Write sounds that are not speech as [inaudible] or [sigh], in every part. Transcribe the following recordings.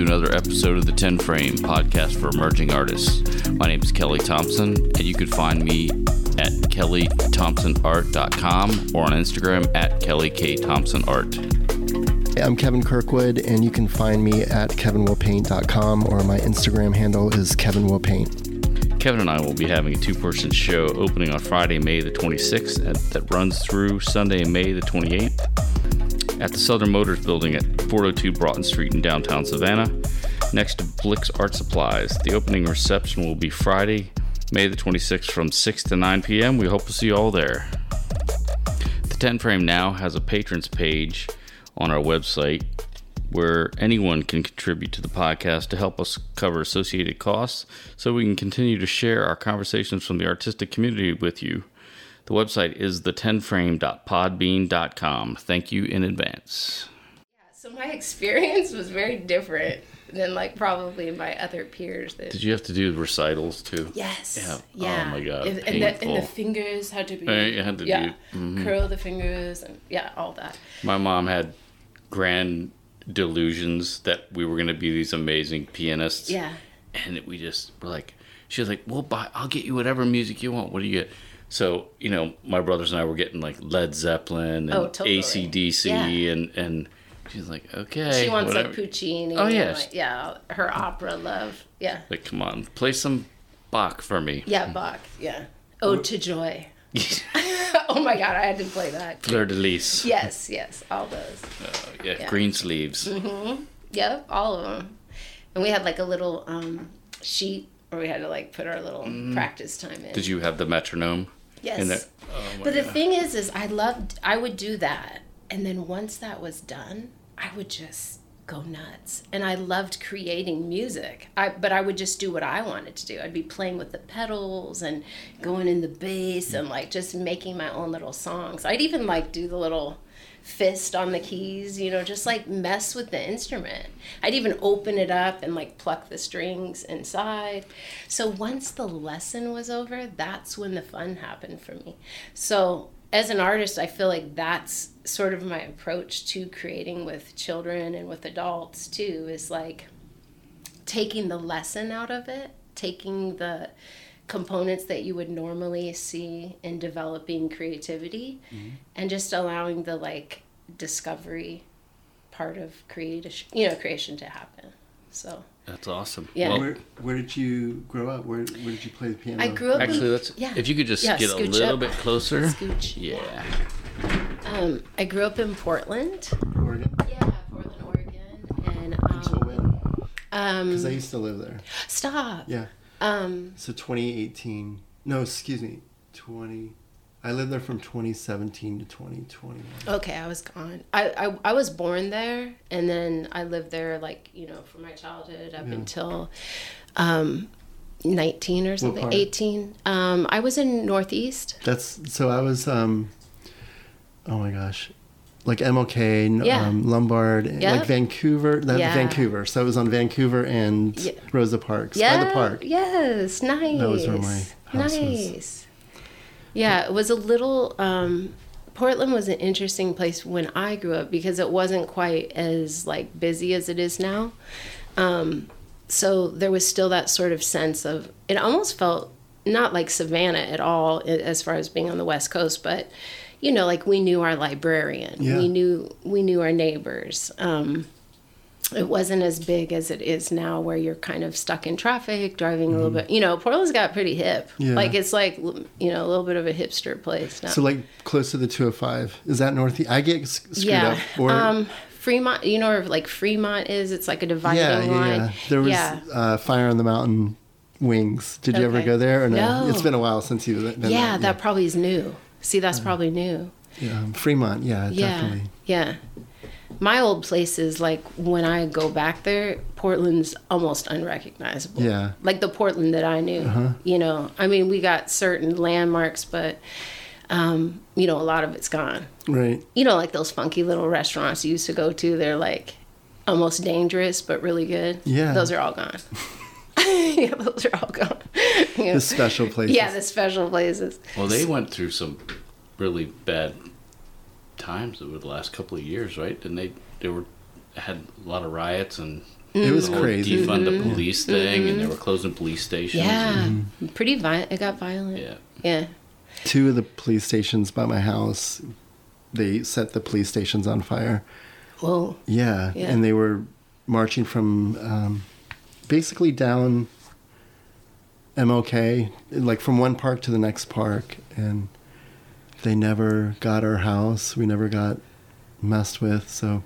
to another episode of the 10 Frame podcast for emerging artists. My name is Kelly Thompson, and you can find me at kellythompsonart.com or on Instagram at kellykThompsonart. I'm Kevin Kirkwood, and you can find me at kevinwillpaint.com or my Instagram handle is kevinwillpaint. Kevin and I will be having a two person show opening on Friday, May the 26th, and that runs through Sunday, May the 28th at the Southern Motors Building at 402 Broughton Street in downtown Savannah, next to Blick's Art Supplies. The opening reception will be Friday, May the 26th from 6 to 9 p.m. We hope to see you all there. The 10 Frame now has a patrons page on our website where anyone can contribute to the podcast to help us cover associated costs so we can continue to share our conversations from the artistic community with you. The website is the10frame.podbean.com. Thank you in advance. So my [laughs] experience was very different than like probably my other peers. That Did you have to do recitals too? yes, Yeah. Oh my God, And, and, the, and the fingers had to be. You had to yeah, do- mhm. curl the fingers and yeah, all that. My mom had grand delusions that we were going to be these amazing pianists. Yeah, and we just were like, she was like, "Well, buy, I'll get you whatever music you want. What do you get?" So you know, my brothers and I were getting like Led Zeppelin and Oh, totally. ACDC, Yeah. and and she's like, "Okay." she wants whatever." like Puccini. Oh, yes. like, yeah, her opera love. Yeah, Like, come on, play some Bach for me. yeah, Bach. Yeah, Ode to Joy. [laughs] [laughs] oh my God, I had to play that. Für Elise. Yes, yes, all those. Uh, yeah, Yeah. Greensleeves. Yep, all of them. And we had like a little um, sheet where we had to like put our little practice time in. Mm-hmm. Did you have the metronome? Yes. Oh my But the God. thing is, is I loved. I would do that, and then once that was done, I would just go nuts. And I loved creating music. I but I would just do what I wanted to do. I'd be playing with the pedals and going in the bass and like just making my own little songs. I'd even like do the little fist on the keys, you know, just like mess with the instrument. I'd even open it up and like pluck the strings inside. So once the lesson was over, that's when the fun happened for me. So as an artist, I feel like that's sort of my approach to creating with children and with adults too is like taking the lesson out of it, taking the components that you would normally see in developing creativity mm-hmm. and just allowing the like discovery part of creation you know creation to happen. So That's awesome. Yeah. Well, Where, where did you grow up? Where, where did you play the piano? i grew up actually, in, let's. yeah If you could just Yeah, get a little up. bit closer. Scooch. Yeah. um i grew up in portland Oregon? yeah portland oregon and Until um, when? Because I um used to live there. stop Yeah. um So 2018. No, excuse me. 20. I lived there from 2017 to 2021. Okay, I was gone. I, I I was born there, and then I lived there like you know from my childhood up Yeah. until um, nineteen or something, eighteen. Um, I was in Northeast. That's so I was. um Oh my gosh. Like MLK, Yeah. um, Lombard, Yeah. like Vancouver. That Yeah. Vancouver. So I was on Vancouver and Yeah. Rosa Parks Yeah, by the park. Yes, nice. was where my house was. Yeah, it was a little. Um, Portland was an interesting place when I grew up because it wasn't quite as like busy as it is now. Um, so there was still that sort of sense of it almost felt not like Savannah at all as far as being on the West Coast, but you know, like we knew our librarian, Yeah. we knew we knew our neighbors. Um, it wasn't as big as it is now where you're kind of stuck in traffic driving a little bit you know portland's got pretty hip Mm-hmm. Yeah. like it's like you know a little bit of a hipster place now So like close to the 205. Is that Northeast? I get screwed yeah up. Or um fremont you know where like fremont is it's like a dividing yeah, yeah, line yeah. There was yeah Uh, Fire on the Mountain Wings. Did you ever go there? Or no? No. It's been a while since you've been yeah, there. that probably is new see that's probably new Yeah, um, Fremont. Yeah, yeah definitely. yeah my old places like when i go back there portland's almost unrecognizable Yeah. like the portland that i knew Uh-huh. you know i mean we got certain landmarks but um, you know a lot of it's gone Right. you know like those funky little restaurants you used to go to they're like almost dangerous but really good Yeah. those are all gone [laughs] [laughs] yeah those are all gone Yeah. The special places. yeah the special places Well, they went through some really bad times over the last couple of years, right? And they they were had a lot of riots and It was the whole crazy. defund the police thing, and they were closing police stations. Yeah, and- pretty violent. It got violent. yeah. Yeah. Two of the police stations by my house, they set the police stations on fire. Whoa. Yeah, Yeah. and they were marching from um, basically down MLK, like from one park to the next park, and they never got our house. We never got messed with. So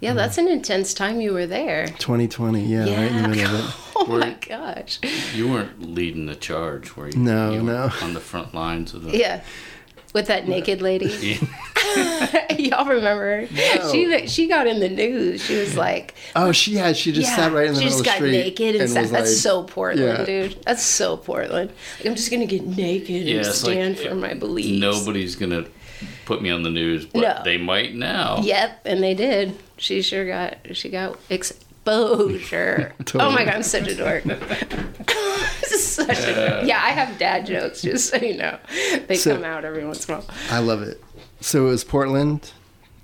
Yeah, that's an intense time you were there. 2020, yeah, right in the middle of it. [laughs] Oh Were- my gosh. You weren't leading the charge, were you? No, You no. On the front lines of the. Yeah. With that naked lady. [laughs] [laughs] Y'all remember? No. She she got in the news. She was like Oh, she had. She just sat right in the middle of the street. She got naked and, sat. That's like- so Portland, yeah. dude. That's so Portland. Like, I'm just gonna get naked Yeah, and it's like, stand for my eh, beliefs. Nobody's gonna put me on the news, but No. they might now. Yep, and they did. She sure got she got exposure. [laughs] Oh my god, I'm such a dork. This is such a yeah. I have dad jokes, just so you know. They So- come out every once in a while. I love it. So it was Portland.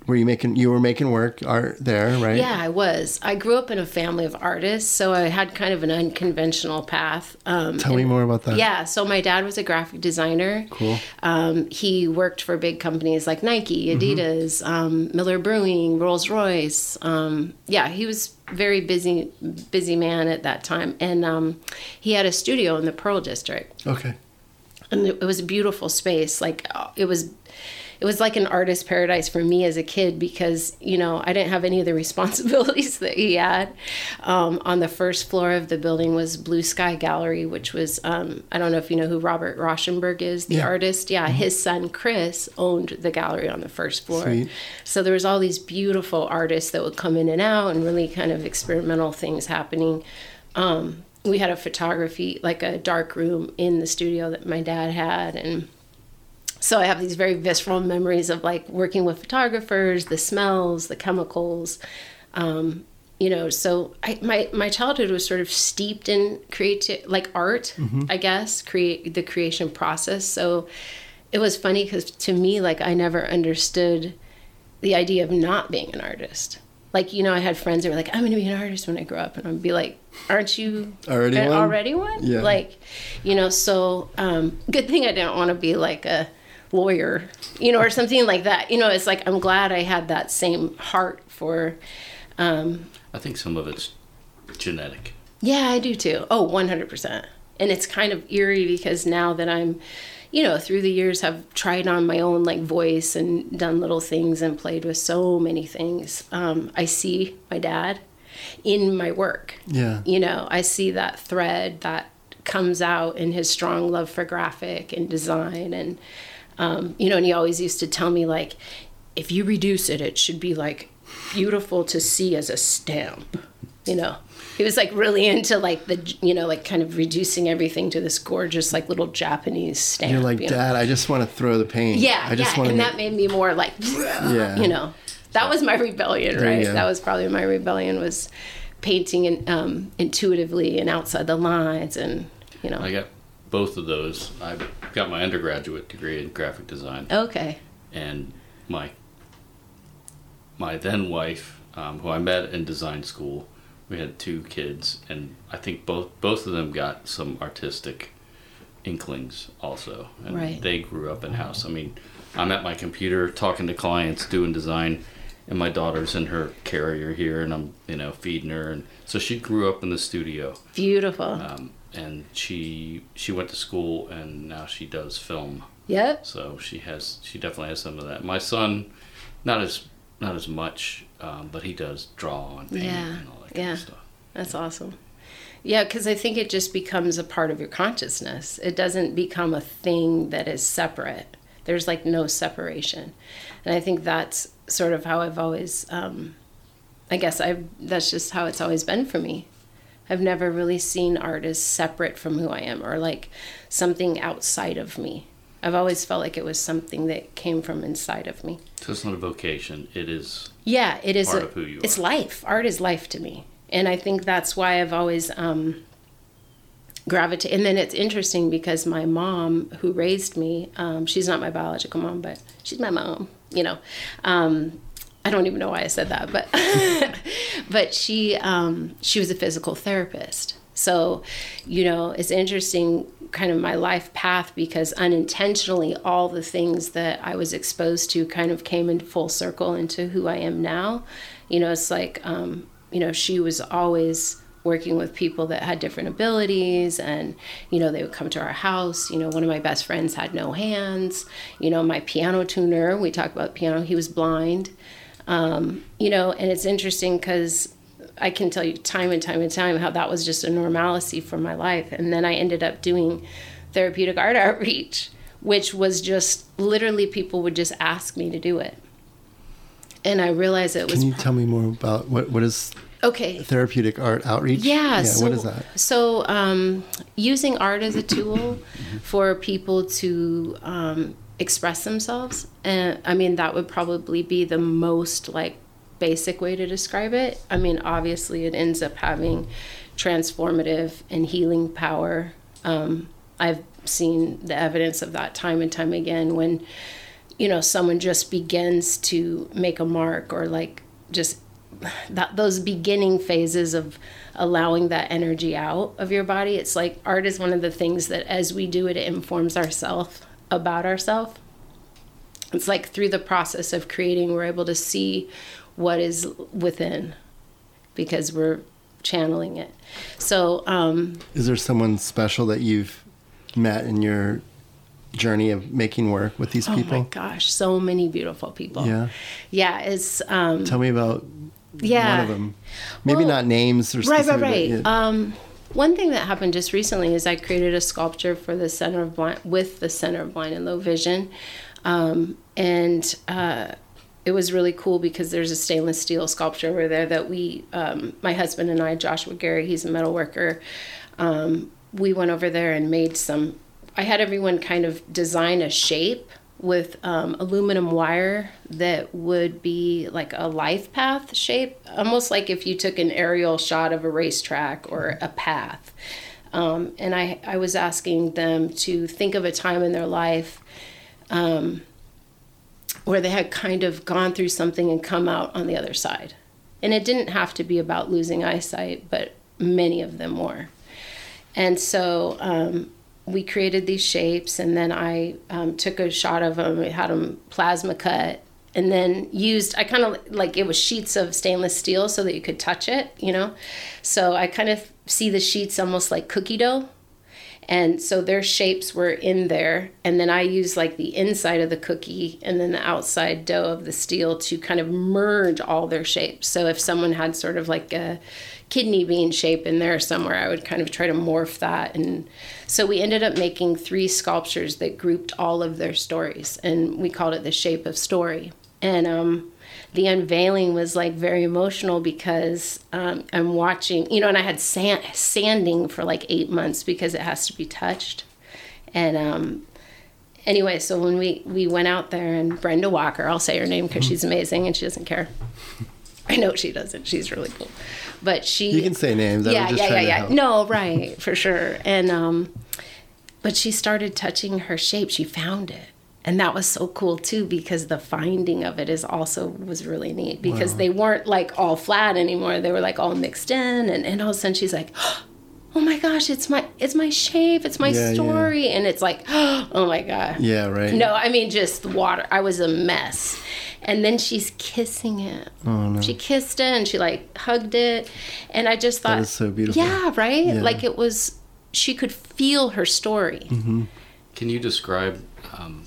Were you making? You were making work art there, right? Yeah, I was. I grew up in a family of artists, so I had kind of an unconventional path. Um, Tell me more about that. Yeah, so my dad was a graphic designer. Cool. Um, he worked for big companies like Nike, Mm-hmm. Adidas, um, Miller Brewing, Rolls Royce. Um, yeah, he was very busy, busy man at that time, and um, he had a studio in the Pearl District. Okay. and it was a beautiful space. Like uh, it was it was like an artist paradise for me as a kid because you know i didn't have any of the [laughs] responsibilities that he had. Um, on the first floor of the building was blue sky gallery which was um, i don't know if you know who robert rauschenberg is the Yeah. artist. Yeah his son chris owned the gallery on the first floor. Sweet. so there was all these beautiful artists that would come in and out and really kind of experimental things happening. Um, we had a photography like a dark room in the studio that my dad had and so i have these very visceral memories of like working with photographers the smells the chemicals um, you know so I, my my childhood was sort of steeped in creative like art i guess create the creation process so it was funny because to me like i never understood the idea of not being an artist like you know i had friends that were like i'm going to be an artist when i grow up and i'd be like aren't you Already one? already one Yeah. like you know so um, good thing i didn't want to be like a lawyer you know or something like that you know it's like i'm glad i had that same heart for um, I think some of it's genetic. yeah, I do too. Oh, 100%. And it's kind of eerie because now that I'm, you know, through the years have tried on my own like voice and done little things and played with so many things. Um, I see my dad in my work. Yeah. You know, I see that thread that comes out in his strong love for graphic and design and um, you know, and he always used to tell me like if you reduce it, it should be like beautiful to see as a stamp. You know, he was like really into like the you know like kind of reducing everything to this gorgeous like little Japanese stamp. You're like, you know? Dad, I just want to throw the paint. Yeah, I just yeah, want and to. that made me more like, Yeah. you know, that was my rebellion, There right? That was probably my rebellion was painting and um, intuitively and outside the lines, and you know, I got both of those. I got my undergraduate degree in graphic design, okay, and my my then wife, um, who I met in design school, we had two kids, and I think both both of them got some artistic inklings also, and Right. they grew up in house. I mean, I'm at my computer talking to clients, doing design, and my daughter's in her carrier here, and I'm you know feeding her, and so she grew up in the studio. beautiful. um, and she she went to school and now she does film yep, so she has she definitely has some of that my son not as not as much um, but he does draw and paint Yeah, and all that kind of stuff that's awesome. Yeah, because I think it just becomes a part of your consciousness. It doesn't become a thing that is separate. There's like no separation, and I think that's sort of how I've always. Um, I guess I that's just how it's always been for me. I've never really seen art as separate from who I am or like something outside of me. I've always felt like it was something that came from inside of me. so it's not a vocation it is Yeah, it is. Part a, of who you it's are. life. Art is life to me, and I think that's why I've always um, gravitated. And then it's interesting because my mom, who raised me, um, she's not my biological mom, but she's my mom. You know, um, I don't even know why I said that, but [laughs] but she um, she was a physical therapist. So, you know, it's interesting kind of my life path because unintentionally all the things that I was exposed to kind of came in full circle into who I am now. You know, it's like um, you know, she was always working with people that had different abilities and you know they would come to our house you know one of my best friends had no hands you know my piano tuner we talk about piano he was blind um, you know and it's interesting because i can tell you time and time and time how that was just a normalcy for my life and then i ended up doing therapeutic art [laughs] outreach which was just literally people would just ask me to do it and i realized it was Can you tell me more about what what is okay therapeutic art outreach? Yeah. so, what is that? So, um, using art as a tool [coughs] for people to um, express themselves, and I mean that would probably be the most like basic way to describe it. I mean, obviously, it ends up having transformative and healing power. Um, I've seen the evidence of that time and time again when you know someone just begins to make a mark or like just that those beginning phases of allowing that energy out of your body it's like art is one of the things that as we do it it informs ourselves about ourselves it's like through the process of creating we're able to see what is within because we're channeling it so um Is there someone special that you've met in your journey of making work with these oh people? Oh my gosh so many beautiful people Yeah. yeah it's um Tell me about yeah one of them. Maybe Well, not names or right right right yeah. um one thing that happened just recently is i created a sculpture for the center of blind with the center of blind and low vision. Um, and uh, it was really cool because there's a stainless steel sculpture over there that we um, my husband and i joshua gary he's a metal worker um, we went over there and made some i had everyone kind of design a shape with um, aluminum wire that would be like a life path shape, almost like if you took an aerial shot of a racetrack or a path. Um, and I, I was asking them to think of a time in their life um, where they had kind of gone through something and come out on the other side. And it didn't have to be about losing eyesight, but many of them were. And so um, we created these shapes, and then I um, took a shot of them, We had them plasma cut, and then used, I kind of like it was sheets of stainless steel so that you could touch it, you know? So I kind of see the sheets almost like cookie dough. And so their shapes were in there. And then I used like the inside of the cookie and then the outside dough of the steel to kind of merge all their shapes. So if someone had sort of like a kidney bean shape in there somewhere, I would kind of try to morph that. And so we ended up making three sculptures that grouped all of their stories. And we called it the shape of story. And um, the unveiling was like very emotional because um, I'm watching, you know, and I had sand, sanding for like eight months because it has to be touched. And um, anyway, so when we, we went out there and Brenda Walker, I'll say her name because she's amazing and she doesn't care. I know she doesn't. She's really cool. But she. You can say names. I yeah, was just yeah, yeah, yeah. No, right, for sure. And um, but she started touching her shape. She found it, and that was so cool too because the finding of it is also was really neat because they weren't like all flat anymore. They were like all mixed in, and, and all of a sudden she's like. [gasps] Oh my gosh, it's my it's my shape, it's my Yeah, yeah. story, and it's like, [gasps] oh my god, Yeah, right. no, I mean just the water. I was a mess. And then she's kissing it. Oh, no. She kissed it and she like hugged it. And I just thought is so beautiful. Yeah, right? Yeah. Like it was she could feel her story. Mm-hmm. Can you describe um,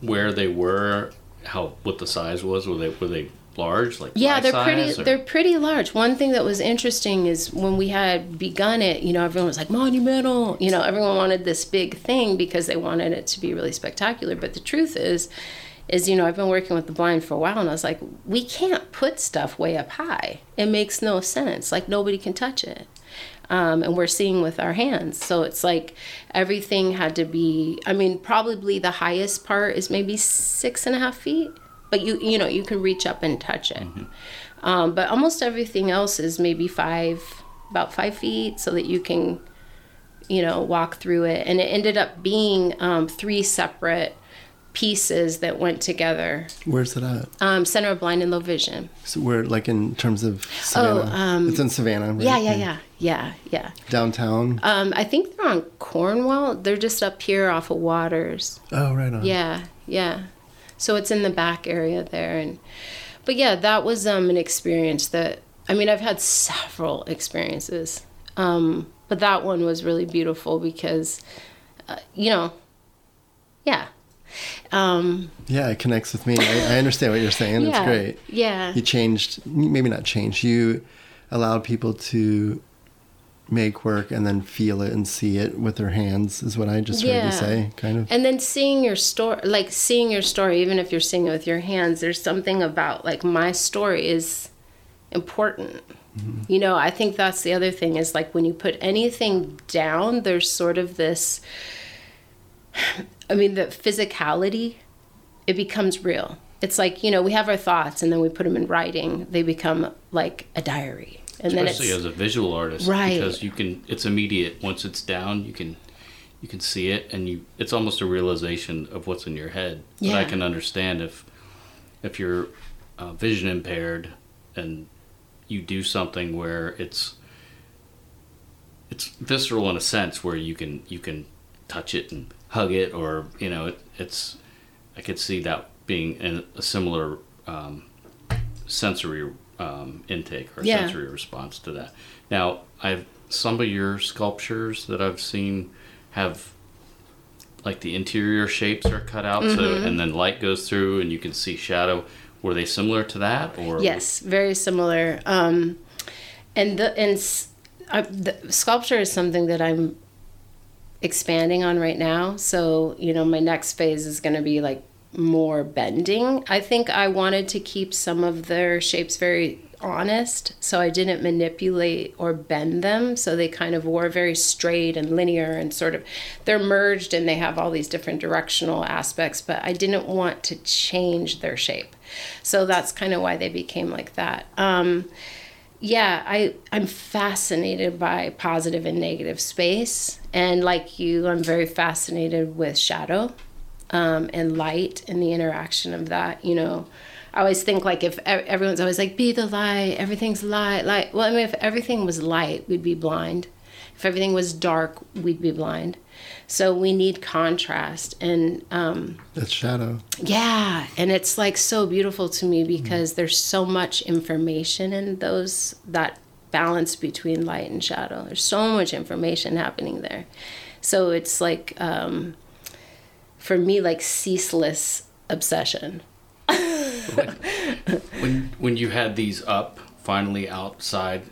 where they were, how what the size was? Were they were they large, like Yeah, they're size, pretty or- they're pretty large. One thing that was interesting is when we had begun it, you know, everyone was like monumental. You know, everyone wanted this big thing because they wanted it to be really spectacular. But the truth is is you know, I've been working with the blind for a while and I was like, we can't put stuff way up high. It makes no sense. Like nobody can touch it. Um, and we're seeing with our hands. So it's like everything had to be. I mean, probably the highest part is maybe six and a half feet, but you you know you can reach up and touch it. Um, but almost everything else is maybe five, about five feet, so that you can, you know, walk through it. And it ended up being um, three separate pieces that went together. Where's it at? Um, Center of Blind and Low Vision. So where, like, in terms of Savannah? um, it's in Savannah, right? Yeah, yeah, yeah, yeah, yeah. Downtown. Um, I think they're on Cornwall. They're just up here off of Waters. oh, right on. Yeah, yeah. So it's in the back area there, and but yeah, that was um, an experience that I mean I've had several experiences, um, but that one was really beautiful because, uh, you know, yeah, um, Yeah, it connects with me. I, I understand what you're saying. It's yeah, great. Yeah, You changed, maybe not changed. You allowed people to make work and then feel it and see it with their hands. Is what I just heard Yeah. you say. Kind of. And then seeing your story, like seeing your story, even if you're seeing it with your hands, there's something about like my story is important. You know, I think that's the other thing is like when you put anything down, there's sort of this, I mean, the physicality, it becomes real. It's like, you know, we have our thoughts and then we put them in writing, they become like a diary. And especially as a visual artist Right. because you can it's immediate once it's down you can you can see it and you it's almost a realization of what's in your head but i can understand if if you're uh, vision impaired and you do something where it's it's visceral in a sense where you can you can touch it and hug it or you know it, it's i could see that being in a similar um, sensory um, intake or Yeah. sensory response to that. Now, I've some of your sculptures that I've seen have like the interior shapes are cut out, so Mm-hmm. and then light goes through, and you can see shadow. Were they similar to that, or Yes, very similar. Um, and the and I, the sculpture is something that I'm expanding on right now. So you know, my next phase is going to be like more bending. I think I wanted to keep some of their shapes very honest, so I didn't manipulate or bend them. So they kind of were very straight and linear and sort of they're merged and they have all these different directional aspects, but I didn't want to change their shape. So that's kind of why they became like that. Um, yeah, I I'm fascinated by positive and negative space, and like you, I'm very fascinated with shadow, um, and light and the interaction of that. You know, I always think like if everyone's always like, "Be the light, everything's light, light." Well, I mean, if everything was light, we'd be blind. If everything was dark, we'd be blind. So we need contrast, and um, That's shadow. yeah, and it's like so beautiful to me because there's so much information in those that balance between light and shadow. There's so much information happening there. So it's like um for me like ceaseless obsession. [laughs] when when you had these up finally outside,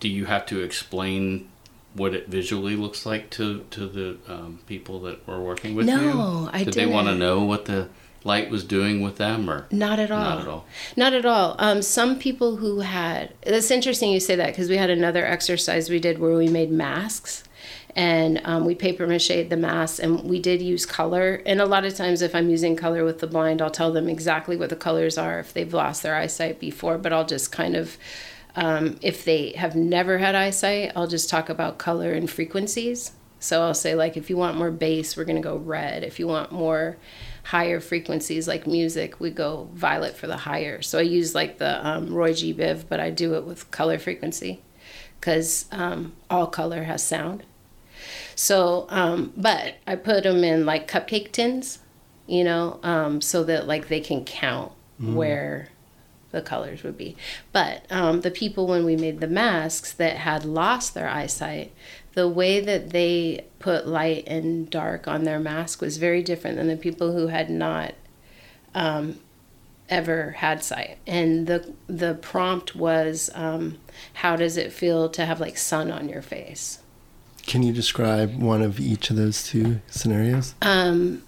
do you have to explain what it visually looks like to to the um, people that were working with you? No, I Did Did they want to know what the light was doing with them, or Not at all. Not at all. Not at all. Um, some people who had. It's interesting you say that because we had another exercise we did where we made masks. And um, we paper mache the masks, and we did use color. And a lot of times, if I'm using color with the blind, I'll tell them exactly what the colors are if they've lost their eyesight before. But I'll just kind of, um, if they have never had eyesight, I'll just talk about color and frequencies. So I'll say, like, if you want more bass, we're going to go red. If you want more higher frequencies like music, we go violet for the higher. So I use like the um, Roy G. Biv, but I do it with color frequency because um, all color has sound. So, um, but I put them in like cupcake tins, you know, um, so that like they can count where the colors would be. But um, the people, when we made the masks that had lost their eyesight, the way that they put light and dark on their mask was very different than the people who had not um, ever had sight. And the the prompt was, um, how does it feel to have like sun on your face? Can you describe one of each of those two scenarios? Um,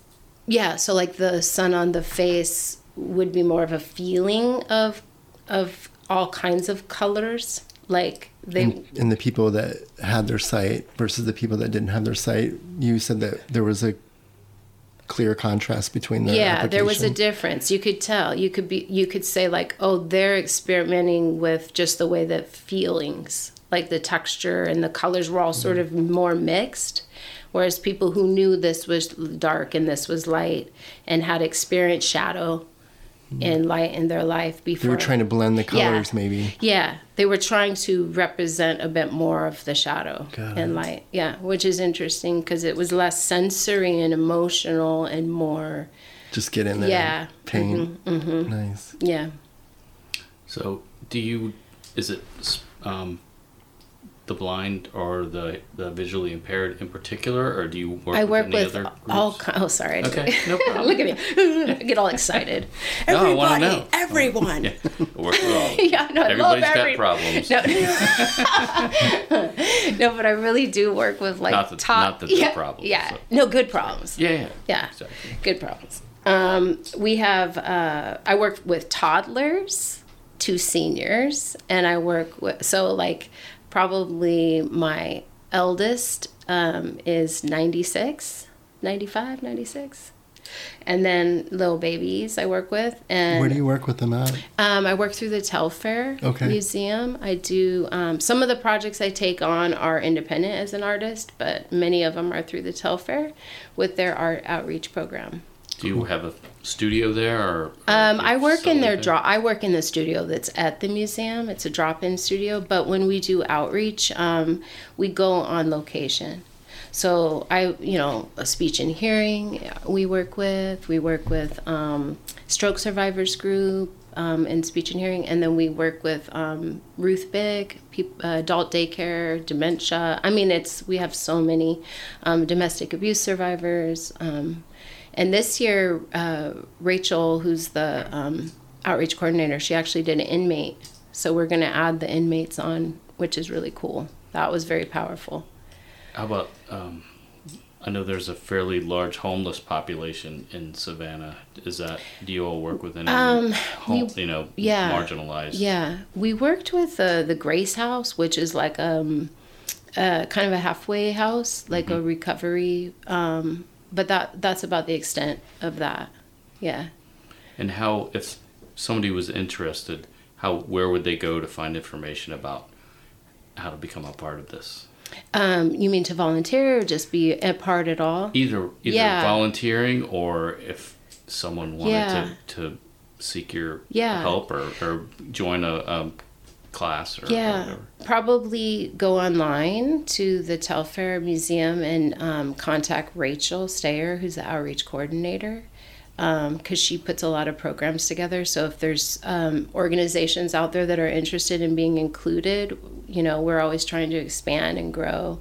yeah, so like the sun on the face would be more of a feeling of of all kinds of colors. Like they and, and the people that had their sight versus the people that didn't have their sight, you said that there was a clear contrast between the yeah there was a difference. You could tell. You could be you could say like oh they're experimenting with just the way that feelings like the texture and the colors were all sort mm-hmm. of more mixed Whereas people who knew this was dark and this was light and had experienced shadow and light in their life before. They were trying to blend the Yeah. colors, maybe. Yeah, they were trying to represent a bit more of the shadow Got and it. light. Yeah, which is interesting because it was less sensory and emotional and more. Just get in there. Yeah. Paint. Mm-hmm. Nice. Yeah. So, do you? Is it um, the blind or the the visually impaired in particular, or do you work? I with work any with other all. groups? Oh, sorry. Okay, no [laughs] problem. Look at me. I [laughs] get all excited. [laughs] No, I wanna know. everyone. Yeah, work with all. Yeah, no, I love Everybody's got every- problems. No. no, but I really do work with like Not that- top. not they're yeah, problems, Yeah, so. no, good problems. Yeah, yeah, Yeah, Exactly. good problems. Um, we have. Uh, I work with toddlers two seniors, and I work with so like probably my eldest um, is 96, 95, 96. And then little babies I work with, and Where do you work with them at? um, I work through the Telfair Okay. Museum. I do um, some of the projects I take on are independent as an artist, but many of them are through the Telfair with their art outreach program. Do you have a studio there, or? or Um, I work in their draw. I work in the studio that's at the museum. It's a drop-in studio, but when we do outreach, um, we go on location. So I, you know, a speech and hearing we work with. We work with um, stroke survivors group um, in speech and hearing, and then we work with um, Ruth Byck, peop uh, adult daycare, dementia. I mean, it's we have so many um, domestic abuse survivors. And this year, uh, Rachel, who's the um, outreach coordinator, she actually did an inmate. So we're going to add the inmates on, which is really cool. That was very powerful. How about? Um, I know there's a fairly large homeless population in Savannah. Is that do you all work with any? Um, home, you know, yeah. marginalized. Yeah, we worked with uh, the Grace House, which is like um, uh, kind of a halfway house, like a recovery. Um, but that that's about the extent of that. Yeah. And how, if somebody was interested, how where would they go to find information about how to become a part of this? Um, you mean to volunteer or just be a part at all? Either either Yeah. volunteering or if someone wanted Yeah. to, to seek your Yeah. help or, or join a um, class or, or Yeah, whatever. probably go online to the Telfair Museum and um, contact Rachel Stayer, who's the outreach coordinator, because she puts a lot of programs together. So if there's um, organizations out there that are interested in being included, you know, we're always trying to expand and grow.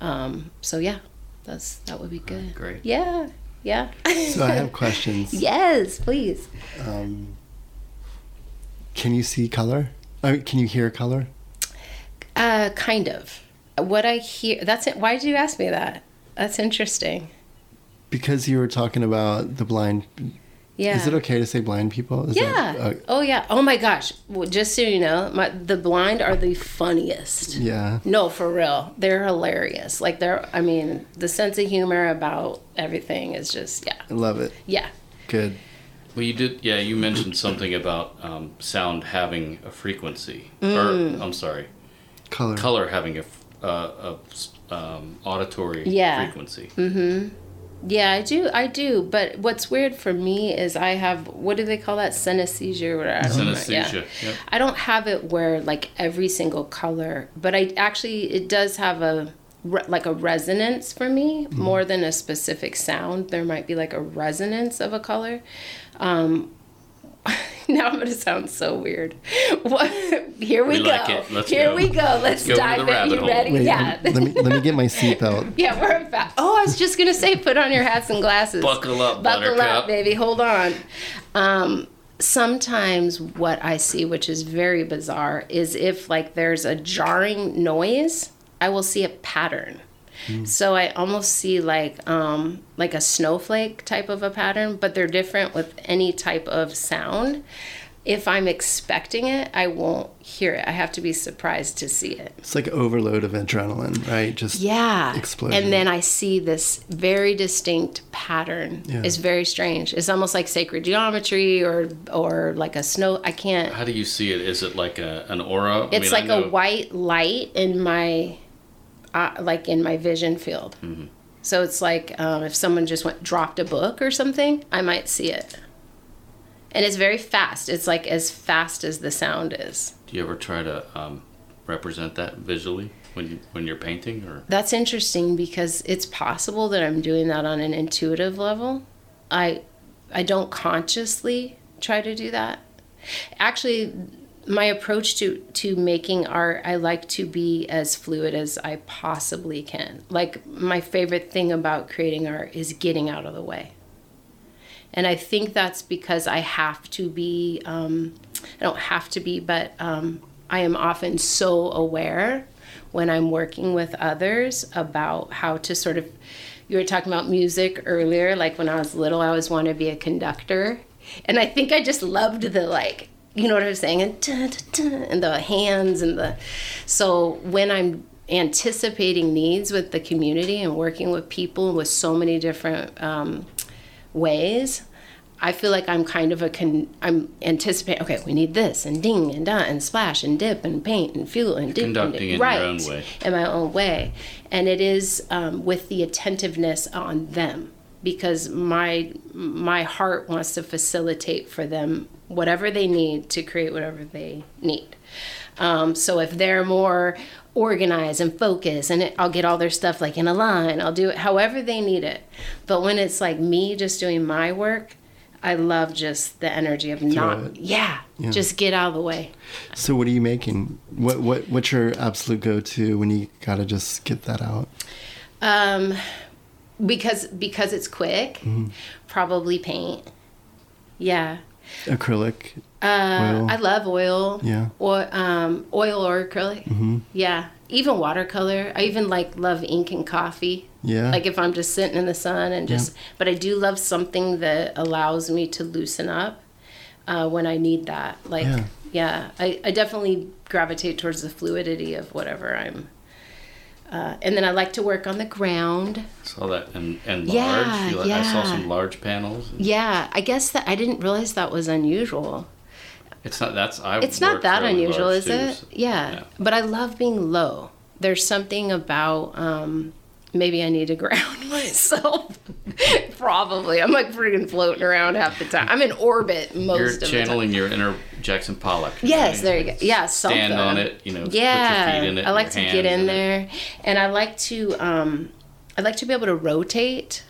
Um, so yeah, that's that would be good. great. Yeah, yeah. So I have [laughs] questions. yes, please. Um, can you see color? I mean, can you hear color? Uh, kind of. What I hear. That's it. Why did you ask me that? That's interesting. Because you were talking about the blind. Yeah. Is it okay to say blind people? Is Yeah. That, uh, oh yeah. Oh my gosh. Well, just so you know, my, the blind are the funniest. yeah. No, for real. They're hilarious. Like they're. I mean, the sense of humor about everything is just yeah, I love it. yeah. Good. Well, you did. Yeah, you mentioned something about um, sound having a frequency, Mm. or I'm sorry, Color. color having a, f- uh, a um, auditory Yeah. frequency. Yeah, I do. I do. But what's weird for me is I have what do they call that synesthesia or whatever. I don't. Synesthesia, Yeah. yep. I don't have it where like every single color, but I actually it does have a re- like a resonance for me more than a specific sound. There might be like a resonance of a color. Um, [laughs] now I'm gonna sound so weird. What? Here we, We go. like it. Here go. we go. Let's Go to dive the in. You hole. ready? Wait, yeah. let, let me let me get my seatbelt. [laughs] Yeah, we're about. Oh, I was just gonna say, put on your hats and glasses. Buckle up, buckle Buttercup. up, baby. Hold on. Um, sometimes what I see, which is very bizarre, is if like there's a jarring noise, I will see a pattern. So I almost see like um, like a snowflake type of a pattern, but they're different with any type of sound. If I'm expecting it, I won't hear it. I have to be surprised to see it. It's like overload of adrenaline, right? Just Yeah. explosion. And then I see this very distinct pattern. Yeah. It's very strange. It's almost like sacred geometry or or like a snow I can't How do you see it? Is it like a, an aura? I it's mean, I like a white light in my uh, like in my vision field. Mm-hmm. So it's like um, if someone just went dropped a book or something, I might see it. And it's very fast. It's like as fast as the sound is. Do you ever try to um, represent that visually when you when you're painting or That's interesting because it's possible that I'm doing that on an intuitive level. I I don't consciously try to do that. Actually, my approach to to making art, I like to be as fluid as I possibly can. Like my favorite thing about creating art is getting out of the way. And I think that's because I have to be, um, I don't have to be, but um, I am often so aware when I'm working with others about how to sort of, you were talking about music earlier, like when I was little, I always wanted to be a conductor. And I think I just loved the like, you know what I'm saying? And, da, da, da, and the hands and the, so when I'm anticipating needs with the community and working with people with so many different um, ways i feel like i'm kind of a con i'm anticipating okay we need this and ding and dot and splash and dip and paint and fuel and dip conducting and, in your own way. in my own way and it is um, with the attentiveness on them because my my heart wants to facilitate for them whatever they need to create whatever they need um, so if they're more organized and focused and it, i'll get all their stuff like in a line i'll do it however they need it but when it's like me just doing my work i love just the energy of not yeah, Yeah. just get out of the way So what are you making? What what what's your absolute go to when you gotta just get that out? um, because because it's quick Mm-hmm. probably paint yeah Acrylic. Uh. I love oil. Yeah. Or um, oil or acrylic. Mm-hmm. Yeah. Even watercolor. I even like love ink and coffee. Yeah. Like if I'm just sitting in the sun and just, but I do love something that allows me to loosen up uh, when I need that. Like, Yeah. yeah, I, I definitely gravitate towards the fluidity of whatever I'm. Uh, and then I like to work on the ground. saw that and and large? Yeah, like- I saw some large panels. Yeah, I guess that I didn't realize that was unusual. It's not that's I. It's not that unusual, is it? Yeah. yeah. But I love being low. There's something about um, maybe I need to ground [laughs] myself. [laughs] Probably. I'm like freaking floating around half the time. I'm in orbit most You're of the time. You're channeling your inner Jackson Pollock. Yes, there you go. Yeah, something. Stand on it. You know. Yeah, Put your feet in it. I like to get in it. there, and I like to um, I like to be able to rotate.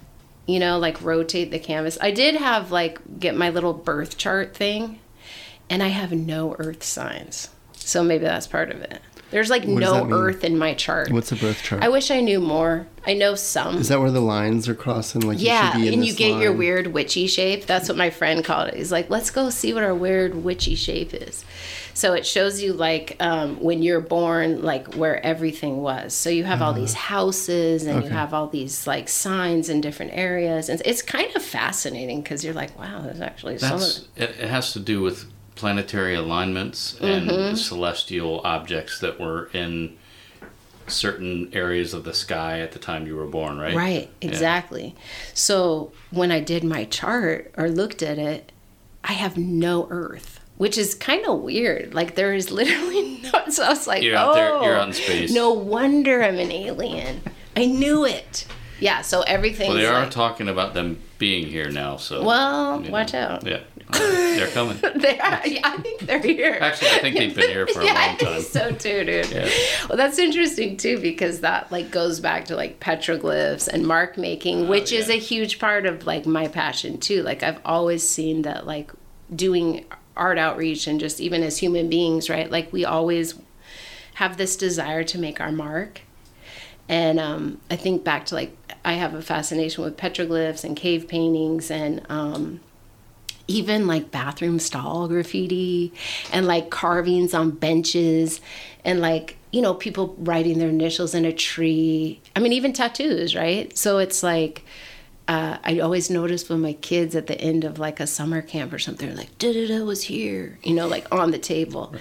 You know, like rotate the canvas. I did have like get my little birth chart thing, and I have no earth signs, so maybe that's part of it. There's like does no earth in my chart. What's a birth chart? I wish I knew more. I know some. Is that where the lines are crossing? Like Yeah, you should be in and you this get your weird witchy shape. That's what my friend called it. He's like, let's go see what our weird witchy shape is. So it shows you like um, when you're born, like where everything was. So you have all these houses and you Uh-huh. Have all these like signs in different areas, and it's kind of fascinating because you're like, wow, there's actually some. Of it, it has to do with planetary alignments and Mm-hmm. celestial objects that were in certain areas of the sky at the time you were born, right? Right, Yeah. exactly. So when I did my chart or looked at it, I have no Earth, which is kind of weird. Like there is literally [laughs] no. So I was like, You're oh, out there- you're out in space." No wonder I'm an alien. I knew it. Yeah. So everything. Well, they are like, talking about them being here now, so. Well, watch know. out. Yeah, they're coming. [laughs] They are, yeah, I think they're here. Actually, I think they've been here for a [laughs] yeah, long I think time. so too, dude. Yeah. Well, that's interesting too because that like goes back to like petroglyphs and mark making, oh, which is Oh, yeah. a huge part of like my passion too. Like I've always seen that like doing art outreach and just even as human beings, right? Like we always have this desire to make our mark. And um, I think back to like I have a fascination with petroglyphs and cave paintings and um, even like bathroom stall graffiti and like carvings on benches and like you know people writing their initials in a tree. I mean even tattoos right? So it's like uh, I always notice when my kids at the end of like a summer camp or something like da da da was here, you know, like on the table,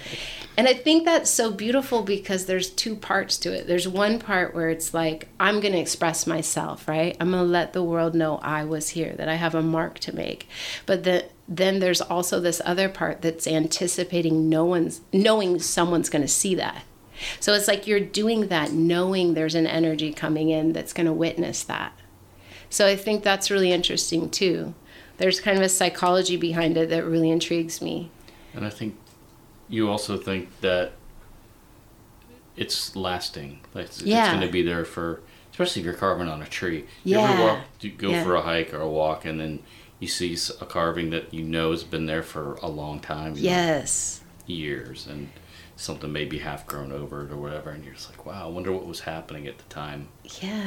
and I think that's so beautiful because there's two parts to it. There's one part where it's like I'm gonna express myself, right? I'm gonna let the world know I was here, that I have a mark to make, but the then there's also this other part that's anticipating no one's knowing someone's gonna see that. So it's like you're doing that knowing there's an energy coming in that's going to witness that. So I think that's really interesting too. There's kind of a psychology behind it that really intrigues me. And I think you also think that it's lasting. Like it's, Yeah. it's going to be there for, especially if you're carving on a tree. You Yeah. ever walk, you go Yeah. for a hike or a walk, and then you see a carving that you know has been there for a long time. you know, Yes. years, and something maybe half grown over it or whatever, and you're just like, wow, I wonder what was happening at the time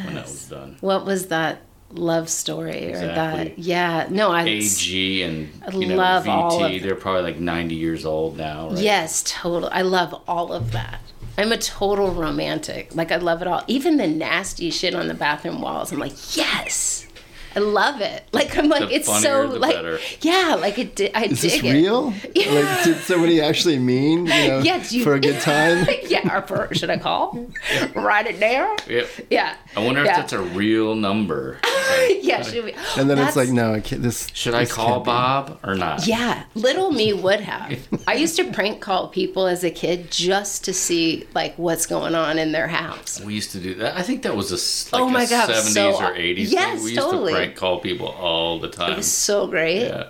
when that was done. What was that love story or that? Yeah. No, I. AG and you know love VT, all of- they're probably like 90 years old now, right? Yes, total. I love all of that. I'm a total romantic. Like I love it all. Even the nasty shit on the bathroom walls. I'm like, yes. I love it. [laughs] Like I'm like The it's funnier, so the like better. yeah, like it. Di- I Is dig this it. real? [laughs] Yeah. Like, did somebody actually mean, you know, Yeah, you- for a good [laughs] time? yeah, or for, should I call? Write it down. Yep. Yeah. I wonder if Yeah. that's a real number. [laughs] yeah, should we? And then it's like, no, I can't, this. Should I call can't be. Bob or not? Yeah, little me would have. [laughs] I used to prank call people as a kid just to see like what's going on in their house. We used to do that. I think that was a like Oh my a God, 70s so- or 80s yes, thing. We used totally. to prank call people all the time. It was so great. yeah.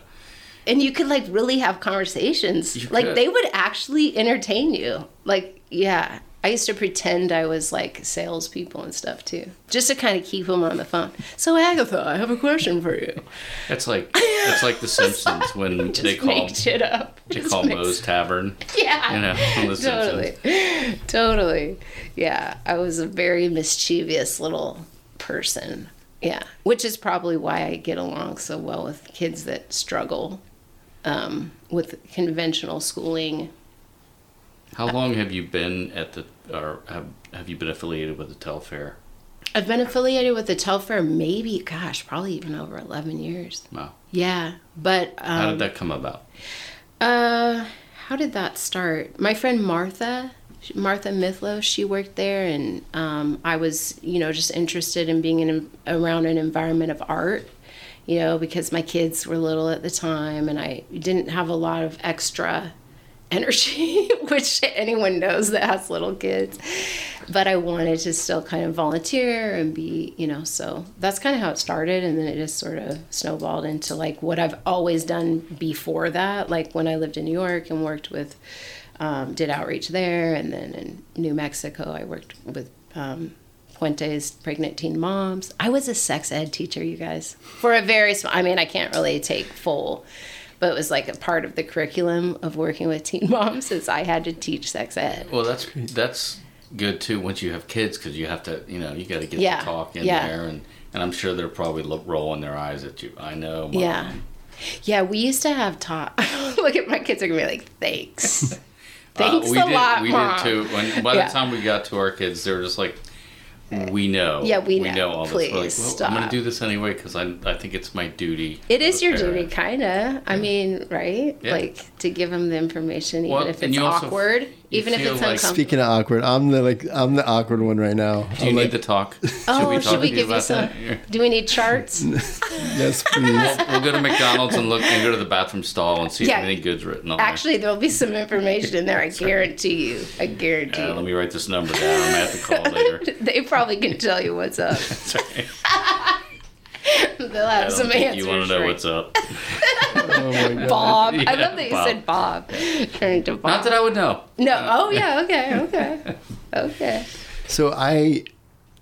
and you could like really have conversations You like could. they would actually entertain you like yeah i used to pretend i was like salespeople and stuff too just to kind of keep them on the phone. So agatha i have a question for you. It's like it's like the Simpsons [laughs] when they call shit up. they Just call make- Moe's Tavern. [laughs] yeah. You know, totally. [laughs] Totally. Yeah i was a very mischievous little person. Yeah which is probably why i get along so well with kids that struggle um, with conventional schooling. How long have you been at the or have have you been affiliated with the Telfair? I've been affiliated with the Telfair maybe, gosh, probably even over 11 years. Wow. Yeah, but um, How did that come about? uh, how did that start? My friend Martha, Martha Mithlo, she worked there, and um, I was, you know, just interested in being in around an environment of art. You know, because my kids were little at the time, and I didn't have a lot of extra energy, [laughs] which anyone knows that has little kids. But I wanted to still kind of volunteer and be, you know, so that's kind of how it started. And then it just sort of snowballed into like what I've always done before that. Like when I lived in New York and worked with, um, did outreach there. And then in New Mexico, I worked with um, Puente's pregnant teen moms. I was a sex ed teacher, you guys, for a very small, I mean, I can't really take full but it was like a part of the curriculum of working with teen [laughs] moms is I had to teach sex ed. Well, that's that's good too. Once you have kids, because you have to, you know, you got to get Yeah, the talk in yeah. there, and and I'm sure they're probably rolling their eyes at you. I know. Mom. Yeah. Yeah, we used to have taught. Look at my kids are gonna be like, thanks. [laughs] Thanks Uh, we a did, lot, we Mom. did too. When by Yeah. the time we got to our kids, they were just like, "We know, Yeah, we know. all this." Like, Please well, I'm going to do this anyway because I I think it's my duty. It is your parent." duty, kind of. I mean, right? Yeah. Like to give them the information, even Well, if it's awkward, you even if feel it's like- uncomfortable. Speaking of awkward, I'm the like I'm the awkward one right now. Do you I'm need like, to talk? oh, [laughs] talk should we to give you about some? that? Do we need charts? [laughs] yes, please. We'll go to McDonald's and look and go to the bathroom stall and see Yeah. if anything good's written on Actually, there'll be some information in there. I guarantee you. I guarantee there. Uh, let me write this number down. I'm gonna have to call later. [laughs] They probably can tell you what's up. Sorry. [laughs] They'll I have don't some answers. you want to know for what's up. [laughs] Oh my god. Bob. I love that you Bob. said Bob. Turn to Bob. Not that I would know. no. Uh, oh yeah. [laughs] Okay. Okay. Okay. So I